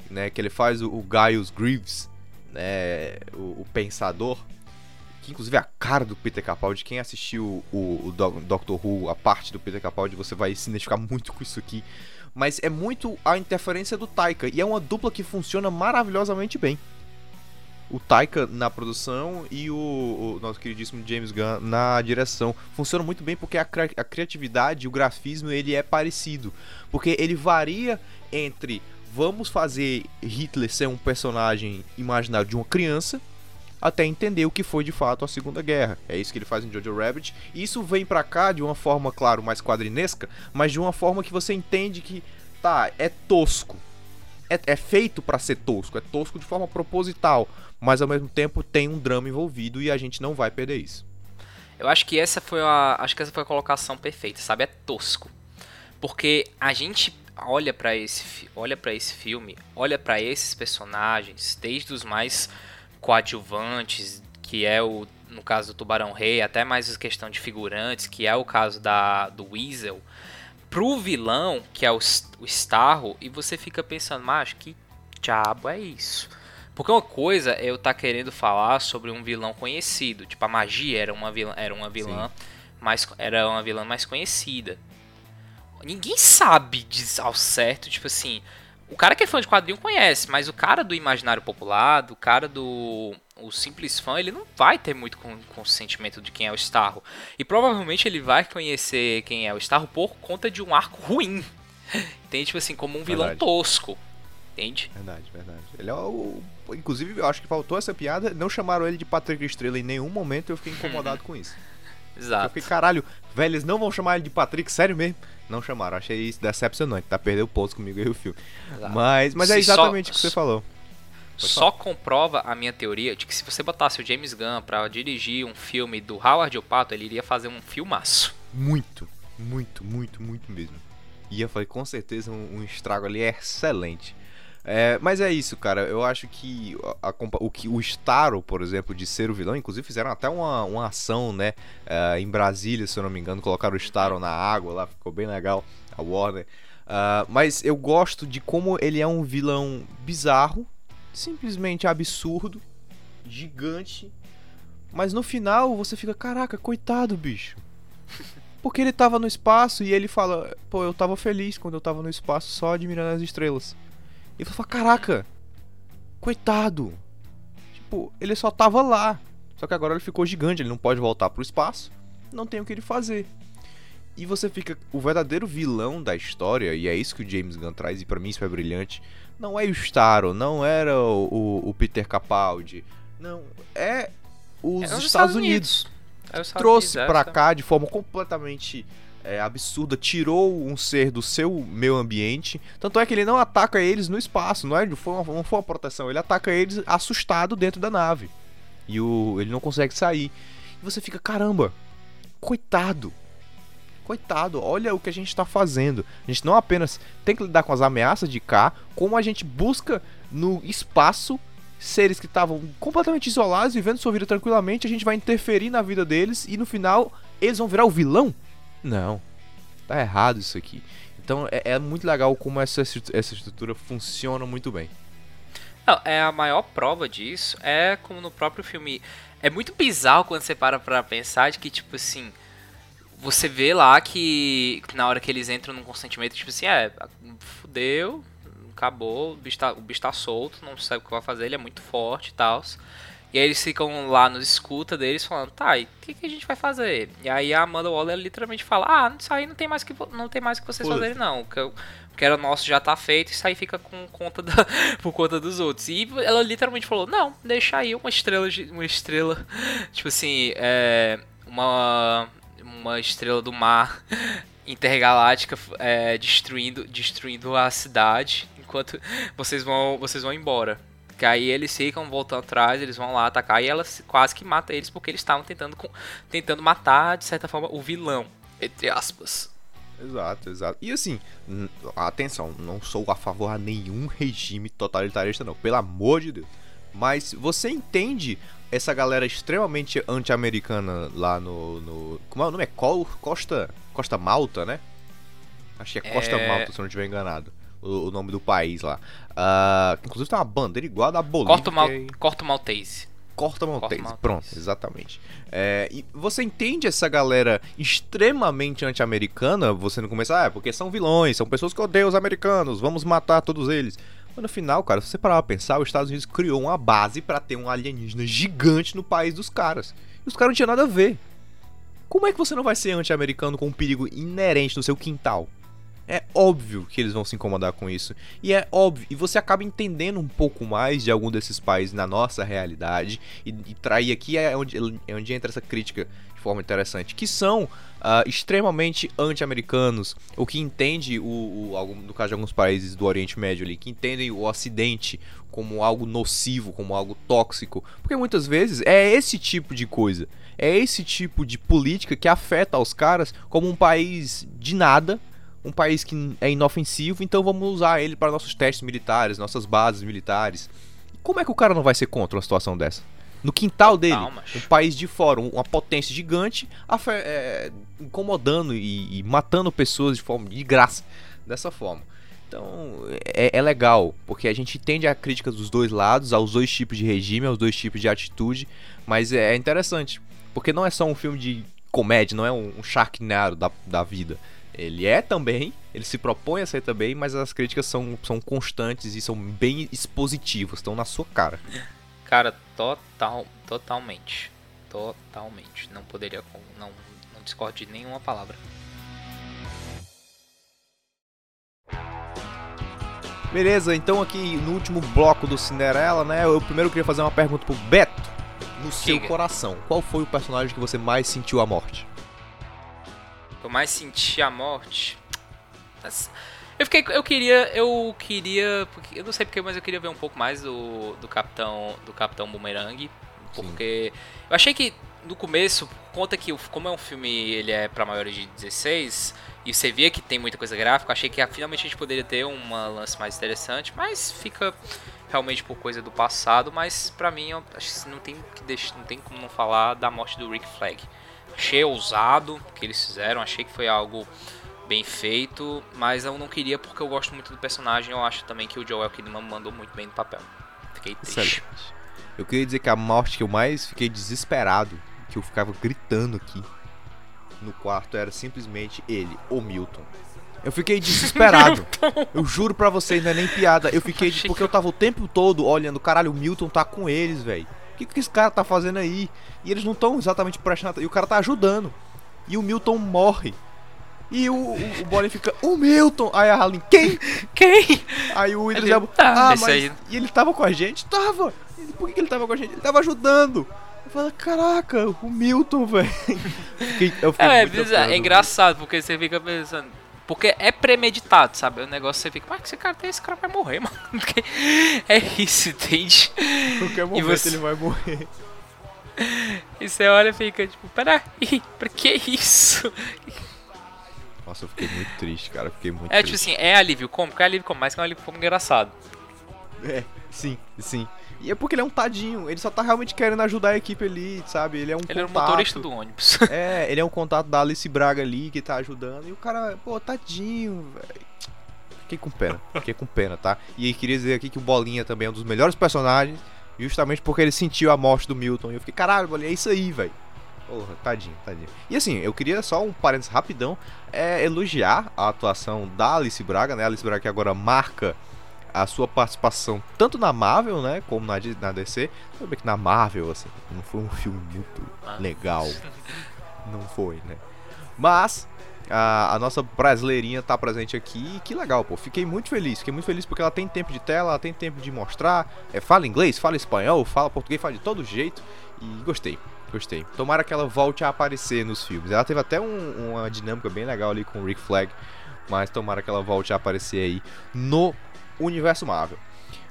né, que ele faz o, o Gaius Greaves, né, o, o, Pensador, que inclusive é a cara do Peter Capaldi. Quem assistiu o, o Doctor Who, a parte do Peter Capaldi, você vai se identificar muito com isso aqui. Mas é muito a interferência do Taika, e é uma dupla que funciona maravilhosamente bem. O Taika na produção e o, o nosso queridíssimo James Gunn na direção. Funcionam muito bem porque a, a criatividade, o grafismo, ele é parecido. Porque ele varia entre vamos fazer Hitler ser um personagem imaginário de uma criança até entender o que foi de fato a Segunda Guerra. É isso que ele faz em Jojo Rabbit. E isso vem pra cá de uma forma, claro, mais quadrinesca, mas de uma forma que você entende que, tá, é tosco. É, é feito para ser tosco, é tosco de forma proposital, mas ao mesmo tempo tem um drama envolvido e a gente não vai perder isso. Eu acho que essa foi a, acho que essa foi a colocação perfeita, sabe? É tosco. Porque a gente olha para esse, olha para esse filme, olha para esses personagens, desde os mais coadjuvantes, que é o no caso do Tubarão Rei, até mais a questão de figurantes, que é o caso da do Weasel, pro vilão, que é o, o Starro, e você fica pensando, mas que diabo é isso? Porque uma coisa é eu estar tá querendo falar sobre um vilão conhecido, tipo a magia era uma vilã, era uma vilã mais era uma vilã mais conhecida ninguém sabe ao certo, tipo assim, O cara que é fã de quadrinho conhece, mas o cara do imaginário popular, do cara do o simples fã, ele não vai ter muito com, com o sentimento de quem é o Starro. E provavelmente ele vai conhecer quem é o Starro por conta de um arco ruim. Entende? Tipo assim, como um vilão Verdade. tosco. Entende? Verdade, verdade. Ele é o. Inclusive, eu acho que faltou essa piada. Não chamaram ele de Patrick Estrela em nenhum momento. Eu fiquei incomodado com isso. Eu Exato. fiquei, caralho, velho, eles não vão chamar ele de Patrick, sério mesmo? Não chamaram, achei isso decepcionante, tá? Perdeu o ponto comigo aí o filme. Exato. Mas, mas é só- exatamente o que você falou. Só comprova a minha teoria de que se você botasse o James Gunn pra dirigir um filme do Howard o Pato, ele iria fazer um filmaço. Muito, muito, muito, muito mesmo. Ia foi com certeza um, um estrago ali excelente. É, mas é isso, cara. Eu acho que a- a o que o Staro, por exemplo, de ser o vilão, inclusive fizeram até uma, uma ação, né? é, em Brasília, se eu não me engano, colocaram o Staro na água lá, ficou bem legal. A Warner. Ah, mas eu gosto de como ele é um vilão bizarro, simplesmente absurdo, gigante. Mas no final você fica, caraca, coitado, bicho. Porque ele tava no espaço e ele fala, pô, eu tava feliz quando eu tava no espaço só admirando as estrelas. E eu falo, caraca, coitado. Tipo, ele só tava lá. Só que agora ele ficou gigante, ele não pode voltar pro espaço. Não tem o que ele fazer. E você fica. O verdadeiro vilão da história, e é isso que o James Gunn traz, e pra mim isso é brilhante. Não é o Starro, não era o, o- o Peter Capaldi. Não, é os, É Estados, Unidos É os Estados trouxe Unidos, pra essa- cá de forma completamente é, absurda, tirou um ser do seu meio ambiente. Tanto é que ele não ataca eles no espaço, não, é, não, foi, uma, não foi uma proteção, ele ataca eles assustado dentro da nave. E o, ele não consegue sair. E você fica, caramba, coitado. Coitado, olha o que a gente tá fazendo. A gente não apenas tem que lidar com as ameaças de cá, como a gente busca no espaço seres que estavam completamente isolados, vivendo sua vida tranquilamente, a gente vai interferir na vida deles e no final eles vão virar o vilão? Não. Tá errado isso aqui. Então é, é muito legal como essa, essa estrutura funciona muito bem. Não, é a maior prova disso é como no próprio filme. É muito bizarro quando você para pra pensar de que, tipo assim. Você vê lá que na hora que eles entram num consentimento, tipo assim, é, fudeu, acabou, o bicho, tá, o bicho tá solto, não sabe o que vai fazer, ele é muito forte e tal. E aí eles ficam lá nos escuta deles falando, tá, e o que, que a gente vai fazer? E aí a Amanda Waller literalmente fala, ah, isso aí não tem mais que, não tem mais que vocês Foda-se. fazerem não. O que, que era nosso já tá feito, isso aí fica com conta da, por conta dos outros. E ela literalmente falou, não, deixa aí uma estrela, de- uma estrela, tipo assim, é, uma, uma estrela do mar intergaláctica é, destruindo, destruindo a cidade enquanto vocês vão, vocês vão embora. Que aí eles ficam voltando atrás, eles vão lá atacar e ela se- quase que mata eles porque eles estavam tentando, tentando matar, de certa forma, o vilão. Entre aspas. Exato, exato. E assim, atenção, não sou a favor a nenhum regime totalitarista, não, pelo amor de Deus. Mas você entende essa galera extremamente anti-americana lá no, no. Como é o nome? É Costa. Costa Malta, né? Acho que é Costa É. Malta, se eu não estiver enganado. O, o nome do país lá. Ah, inclusive tem uma bandeira igual a da Bolívia. Corta o, mal, que é- corta o Maltese. Corta Maltese. Maltese. Pronto, exatamente. É, e você entende essa galera extremamente anti-americana? Você não começa, ah, é porque são vilões, são pessoas que odeiam os americanos, vamos matar todos eles. Mas no final, cara, se você parar pra pensar, os Estados Unidos criou uma base pra ter um alienígena gigante no país dos caras. E os caras não tinham nada a ver. Como é que você não vai ser anti-americano com um perigo inerente no seu quintal? É óbvio que eles vão se incomodar com isso. E é óbvio. E você acaba entendendo um pouco mais de algum desses países na nossa realidade. E, e trair aqui é onde, é onde entra essa crítica de forma interessante. Que são ah, extremamente anti-americanos. O que entende, o, o, algum- no caso de alguns países do Oriente Médio ali, que entendem o Ocidente como algo nocivo, como algo tóxico. Porque muitas vezes é esse tipo de coisa. É esse tipo de política que afeta os caras como um país de nada um país que é inofensivo, então vamos usar ele para nossos testes militares, nossas bases militares. Como é que o cara não vai ser contra uma situação dessa? No quintal dele, um país de fora, um- uma potência gigante, é, incomodando e, e matando pessoas de forma de graça, dessa forma. Então é, é legal, porque a gente entende a crítica dos dois lados, aos dois tipos de regime, aos dois tipos de atitude, mas é interessante, porque não é só um filme de comédia, não é um, um Sharknado da, da vida. Ele é também, ele se propõe a ser também, mas as críticas são, são constantes e são bem expositivas, estão na sua cara. Cara, total, totalmente. Totalmente. Não poderia. Não, não discordo de nenhuma palavra. Beleza, então aqui no último bloco do Cinderela, né? Eu primeiro queria fazer uma pergunta pro Beto. No seu Diga. coração, qual foi o personagem que você mais sentiu a morte? Eu mais senti a morte. Eu fiquei. Eu queria. Eu queria. Eu não sei porque, mas eu queria ver um pouco mais do, do Capitão. Do Capitão Boomerang. Porque. Eu achei que no começo, conta que como é um filme, ele é pra maiores de 16, e você via que tem muita coisa gráfica, achei que ah, finalmente a gente poderia ter uma lance mais interessante, mas fica realmente por coisa do passado, mas pra mim eu acho que não tem que deixar, não tem como não falar da morte do Rick Flag. Achei ousado o que eles fizeram, achei que foi algo bem feito, mas eu não queria porque eu gosto muito do personagem, eu acho também que o Joel Kidman mandou muito bem no papel. Fiquei triste. Excelente. Eu queria dizer que a morte que eu mais fiquei desesperado, que eu ficava gritando aqui no quarto, era simplesmente ele, o Milton. Eu fiquei desesperado. eu juro pra vocês, não é nem piada. Eu fiquei. Porque que- eu tava o tempo todo olhando, caralho, o Milton tá com eles, velho. O que, que esse cara tá fazendo aí? E eles não estão exatamente prestando atenção. E o cara tá ajudando. E o Milton morre. E o, o, o Bolin fica, o Milton! Aí a Harley, quem? Quem? Aí o Idris Elba, Ah, ah, mas... aí- E ele tava com a gente? Tava! Ele- Por que, que ele tava com a gente? Ele tava ajudando! Eu falei, caraca, o Milton, velho. É, é, bizarro, é do- engraçado, porque você fica pensando. Porque é premeditado, sabe? O negócio você fica, mas esse cara tem, esse cara vai morrer, mano. Porque é isso, entende? Qualquer momento você- ele vai morrer. E você olha e fica tipo, peraí, pra que isso? Nossa, eu fiquei muito triste, cara. Fiquei muito É tipo triste. assim, é alívio cômico, é alívio cômico, mas que é um alívio cômico engraçado. É, sim, sim. E é porque ele é um tadinho. Ele só tá realmente querendo ajudar a equipe ali, sabe? Ele é um Ele era o contato. motorista do ônibus. É, ele é um contato da Alice Braga ali que tá ajudando. E o cara, pô, tadinho, velho. Fiquei com pena, fiquei com pena, tá? E aí queria dizer aqui que o Bolinha também é um dos melhores personagens, justamente porque ele sentiu a morte do Milton. E eu fiquei, caralho, Bolinha, é isso aí, velho. Porra, tadinho, tadinho. E assim, eu queria só um parênteses rapidão, é elogiar a atuação da Alice Braga, né? A Alice Braga que agora marca a sua participação tanto na Marvel, né, como na, na DC. Bem que na Marvel, assim, não foi um filme muito legal. Não foi, né? Mas a, a nossa brasileirinha tá presente aqui e que legal, pô. Fiquei muito feliz. Fiquei muito feliz porque ela tem tempo de tela, ela tem tempo de mostrar. É, fala inglês, fala espanhol, fala português, fala de todo jeito. E gostei, gostei. Tomara que ela volte a aparecer nos filmes. Ela teve até um- uma dinâmica bem legal ali com o Rick Flag. Mas tomara que ela volte a aparecer aí no universo Marvel.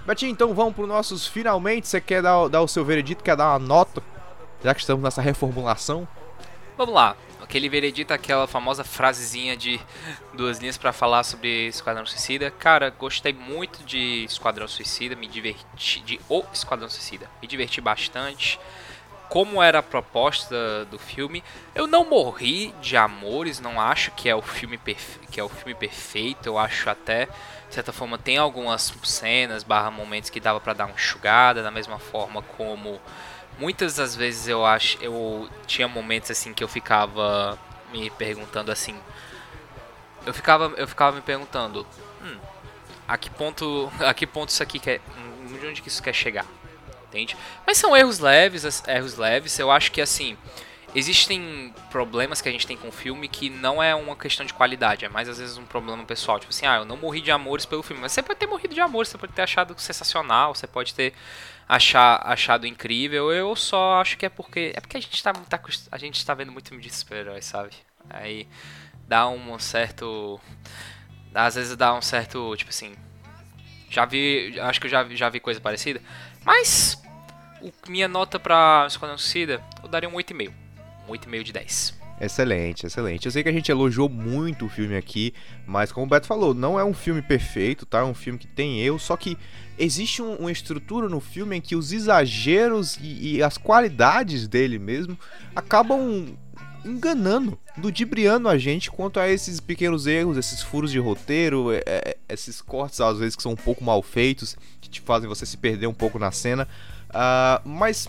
Betinho, então vamos pro nossos finalmente. Você quer dar, dar o seu veredito, quer dar uma nota? Já que estamos nessa reformulação. Vamos lá. Aquele veredito, aquela famosa frasezinha de duas linhas pra falar sobre Esquadrão Suicida. Cara, gostei muito de Esquadrão Suicida, me diverti de O Esquadrão Suicida. Me diverti bastante. Como era a proposta do filme, eu não morri de amores, não acho que é o filme que é o filme perfeito, eu acho até certa forma tem algumas cenas, barra momentos que dava pra dar uma enxugada, da mesma forma como muitas das vezes eu acho eu tinha momentos assim que eu ficava me perguntando assim eu ficava eu ficava me perguntando hum, a que ponto a que ponto isso aqui quer de onde que isso quer chegar? Entende? Mas são erros leves erros leves eu acho que assim existem problemas que a gente tem com o filme que não é uma questão de qualidade, é mais às vezes um problema pessoal. Tipo assim, ah, eu não morri de amores pelo filme. Mas você pode ter morrido de amores, você pode ter achado sensacional, você pode ter achar, achado incrível. Eu só acho que é porque. É porque a gente tá acost- A gente tá vendo muito filme de super-heróis, sabe? Aí dá um certo. Às vezes dá um certo. Tipo assim. Já vi. Acho que eu já, já vi coisa parecida. Mas. O, minha nota pra Esquadrão Suicida, eu daria um 8,5. Um 8,5 de 10. Excelente, excelente. Eu sei que a gente elogiou muito o filme aqui, mas como o Beto falou, não é um filme perfeito, tá? É um filme que tem erros, só que existe um- uma estrutura no filme em que os exageros e, e as qualidades dele mesmo acabam enganando, ludibriando a gente quanto a esses pequenos erros, esses furos de roteiro, é, é, esses cortes às vezes que são um pouco mal feitos, que te fazem você se perder um pouco na cena. Ah, mas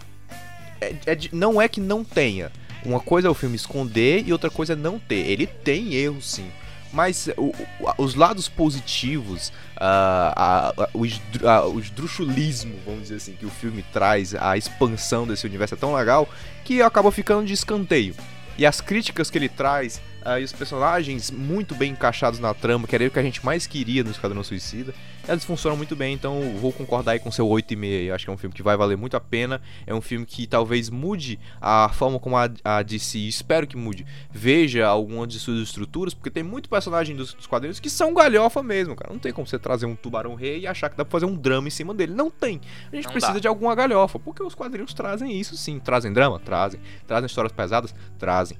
é- é não é que não tenha. Uma coisa é o filme esconder e outra coisa é não ter. Ele tem erros sim. Mas o- o- os lados positivos, ah, a- a- o, esdru- ah, o esdrúxulismo, vamos dizer assim, que o filme traz, a expansão desse universo é tão legal que acaba ficando de escanteio. E as críticas que ele traz, e os personagens muito bem encaixados na trama, que era o que a gente mais queria no Esquadrão Suicida, elas funcionam muito bem, então vou concordar aí com seu 8,5. Eu acho que é um filme que vai valer muito a pena. É um filme que talvez mude a forma como a, a DC, espero que mude, veja algumas de suas estruturas, porque tem muito personagem dos, dos quadrinhos que são galhofa mesmo, cara. Não tem como você trazer um tubarão rei e achar que dá pra fazer um drama em cima dele. Não tem. A gente Não precisa dá. de alguma galhofa, porque os quadrinhos trazem isso sim. Trazem drama? Trazem. Trazem histórias pesadas? Trazem.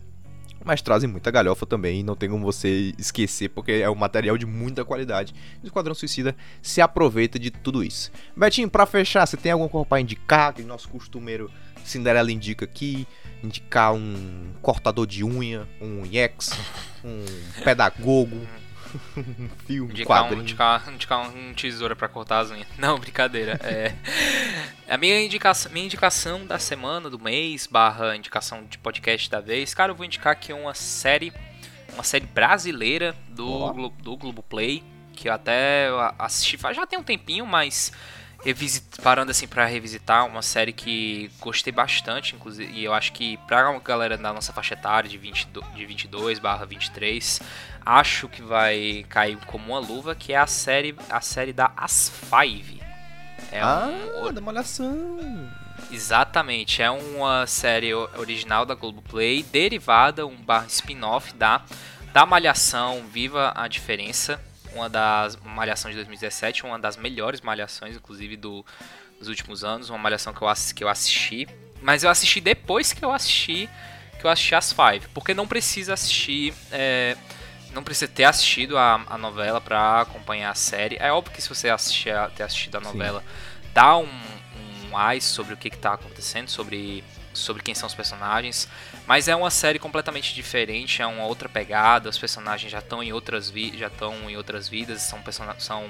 Mas trazem muita galhofa também, não tem como você esquecer, porque é um material de muita qualidade. O Esquadrão Suicida se aproveita de tudo isso. Betinho, pra fechar, você tem alguma coisa pra indicar? Que nosso costumeiro Cinderela indica aqui. Indicar um cortador de unha, um IEX, um pedagogo, filme, um Indicar, um, quadrinho. indicar, indicar um tesoura pra cortar as unhas. Não, brincadeira. É, a minha indicação, minha indicação da semana, do mês, barra indicação de podcast da vez, cara, eu vou indicar aqui uma série, uma série brasileira do. Glo, do Globoplay, que eu até assisti já tem um tempinho, mas parando assim pra revisitar, uma série que gostei bastante, inclusive, e eu acho que pra galera da nossa faixa etária de, 22, de 22 barra 23, acho que vai cair como uma luva, que é a série, a série da As Five. É ah, um, da malhação. Exatamente, é uma série original da Globoplay, derivada, um spin-off da, da Malhação Viva a Diferença, uma das Malhação de 2017, uma das melhores malhações, inclusive, do, dos últimos anos, uma malhação que eu, que eu assisti, mas eu assisti depois que eu assisti que eu assisti as Five, porque não precisa assistir, é, não precisa ter assistido a, a novela pra acompanhar a série. É óbvio que se você assistir, a- ter assistido a novela, dá um, um mais sobre o que, que tá acontecendo, sobre, sobre quem são os personagens. Mas é uma série completamente diferente, é uma outra pegada, os personagens já estão em outras vi já estão em outras vidas, são personagens são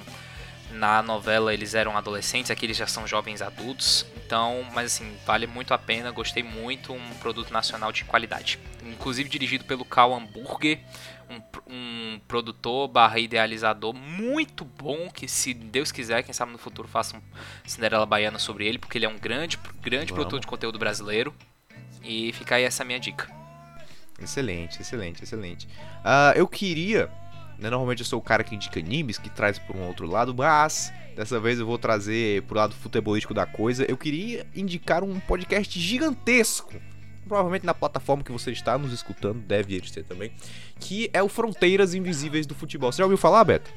na novela eles eram adolescentes, aqui eles já são jovens adultos. Então, mas assim, vale muito a pena, gostei muito, um produto nacional de qualidade. Inclusive dirigido pelo Cal Hamburger, um, um produtor barra idealizador muito bom, que se Deus quiser, quem sabe no futuro faça um Cinderela Baiana sobre ele, porque ele é um grande, grande Vamos. produtor de conteúdo brasileiro. E fica aí essa minha dica. Excelente, excelente, excelente. Ah, eu queria. Né, normalmente eu sou o cara que indica animes, que traz por um outro lado, mas dessa vez eu vou trazer pro lado futebolístico da coisa. Eu queria indicar um podcast gigantesco. Provavelmente na plataforma que você está nos escutando, deve existir também. Que é o Fronteiras Invisíveis do Futebol. Você já ouviu falar, Beto?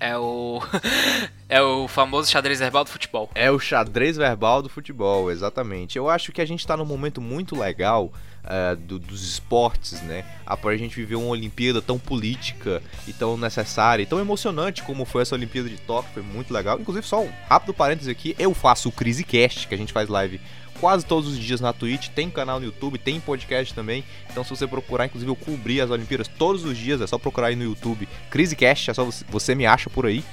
É o. é o famoso xadrez verbal do futebol. É o xadrez verbal do futebol, exatamente. Eu acho que a gente tá num momento muito legal eh, do- dos esportes, né? Após a gente viver uma Olimpíada tão política e tão necessária e tão emocionante como foi essa Olimpíada de Tóquio, foi muito legal. Inclusive, só um rápido parênteses aqui, eu faço o CriseCast, que a gente faz live quase todos os dias na Twitch, tem canal no YouTube, tem podcast também. Então, se você procurar, inclusive, eu cobri as Olimpíadas todos os dias, é só procurar aí no YouTube CriseCast, é só você, você me acha por aí.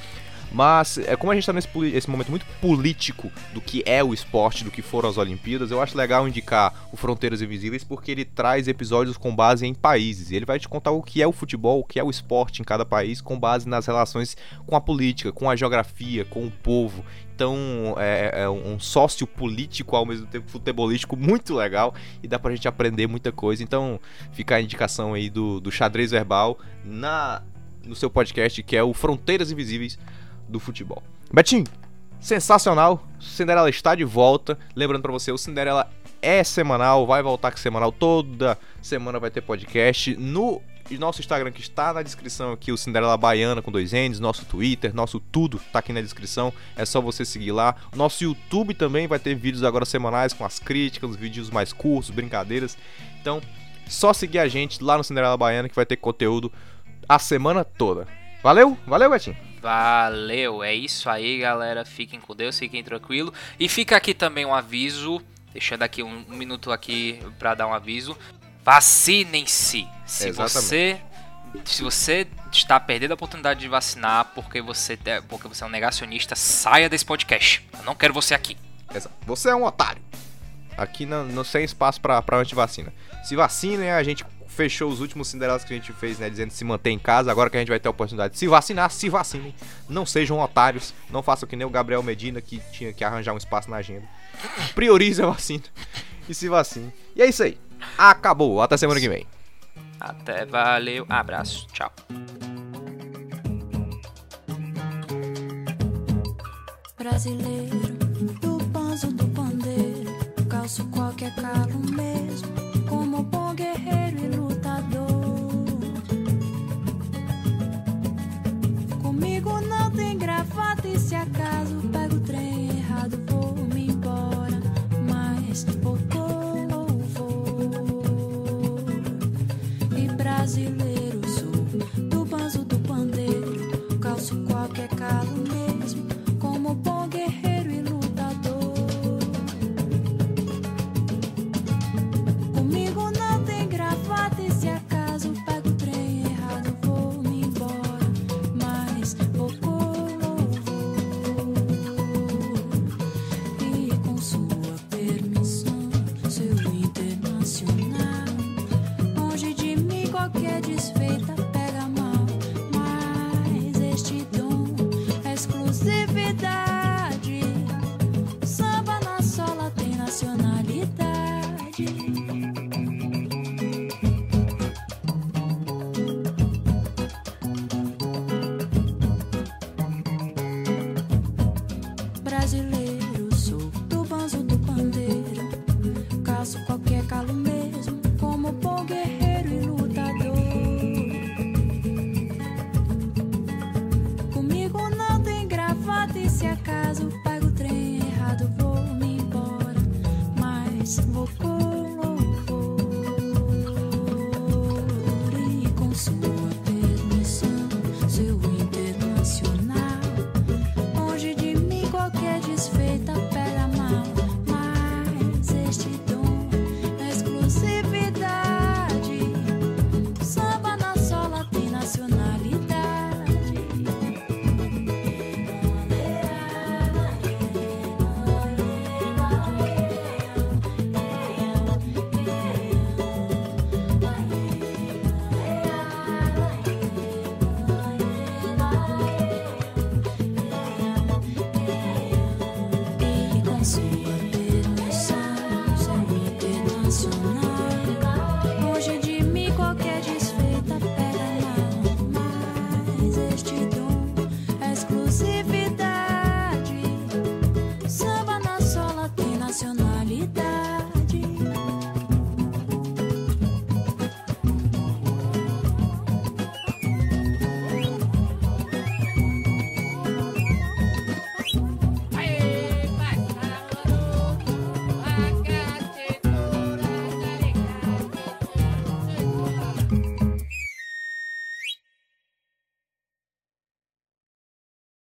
Mas, é, como a gente tá nesse esse momento muito político do que é o esporte, do que foram as Olimpíadas, eu acho legal indicar o Fronteiras Invisíveis porque ele traz episódios com base em países. Ele vai te contar o que é o futebol, o que é o esporte em cada país, com base nas relações com a política, com a geografia, com o povo. Então, é, é um sócio político ao mesmo tempo futebolístico muito legal e dá pra gente aprender muita coisa. Então, fica a indicação aí do, do xadrez verbal na no seu podcast que é o Fronteiras Invisíveis do futebol. Betinho, sensacional. Cinderela está de volta. Lembrando pra você, o Cinderela é semanal, vai voltar com semanal. Toda semana vai ter podcast no nosso Instagram que está na descrição aqui, o Cinderela Baiana com dois N's, nosso Twitter, nosso tudo tá aqui na descrição. É só você seguir lá. Nosso YouTube também vai ter vídeos agora semanais com as críticas, os vídeos mais curtos, brincadeiras. Então, só seguir a gente lá no Cinderela Baiana que vai ter conteúdo a semana toda. Valeu? Valeu, Betinho. Valeu, é isso aí, galera. Fiquem com Deus, fiquem tranquilo. E fica aqui também um aviso, deixando aqui um, um minuto aqui pra dar um aviso. Vacinem-se. Se Exatamente. você se você está perdendo a oportunidade de vacinar porque você é- porque você é um negacionista, saia desse podcast. Eu não quero você aqui. Exato. Você é um otário. Aqui não, não tem espaço pra antivacina. Se vacinem, a gente fechou os últimos Cinderelas que a gente fez, né? Dizendo se manter em casa. Agora que a gente vai ter a oportunidade de se vacinar, se vacinem. Não sejam otários. Não façam que nem o Gabriel Medina, que tinha que arranjar um espaço na agenda. Priorize a vacina e se vacine. E é isso aí. Acabou. Até semana que vem. Até, valeu, abraço, tchau. Brasileiro, do banzo do pandeiro, calço qualquer calo mesmo, como bom guerreiro e lutador. Comigo não tem gravata e se acaso you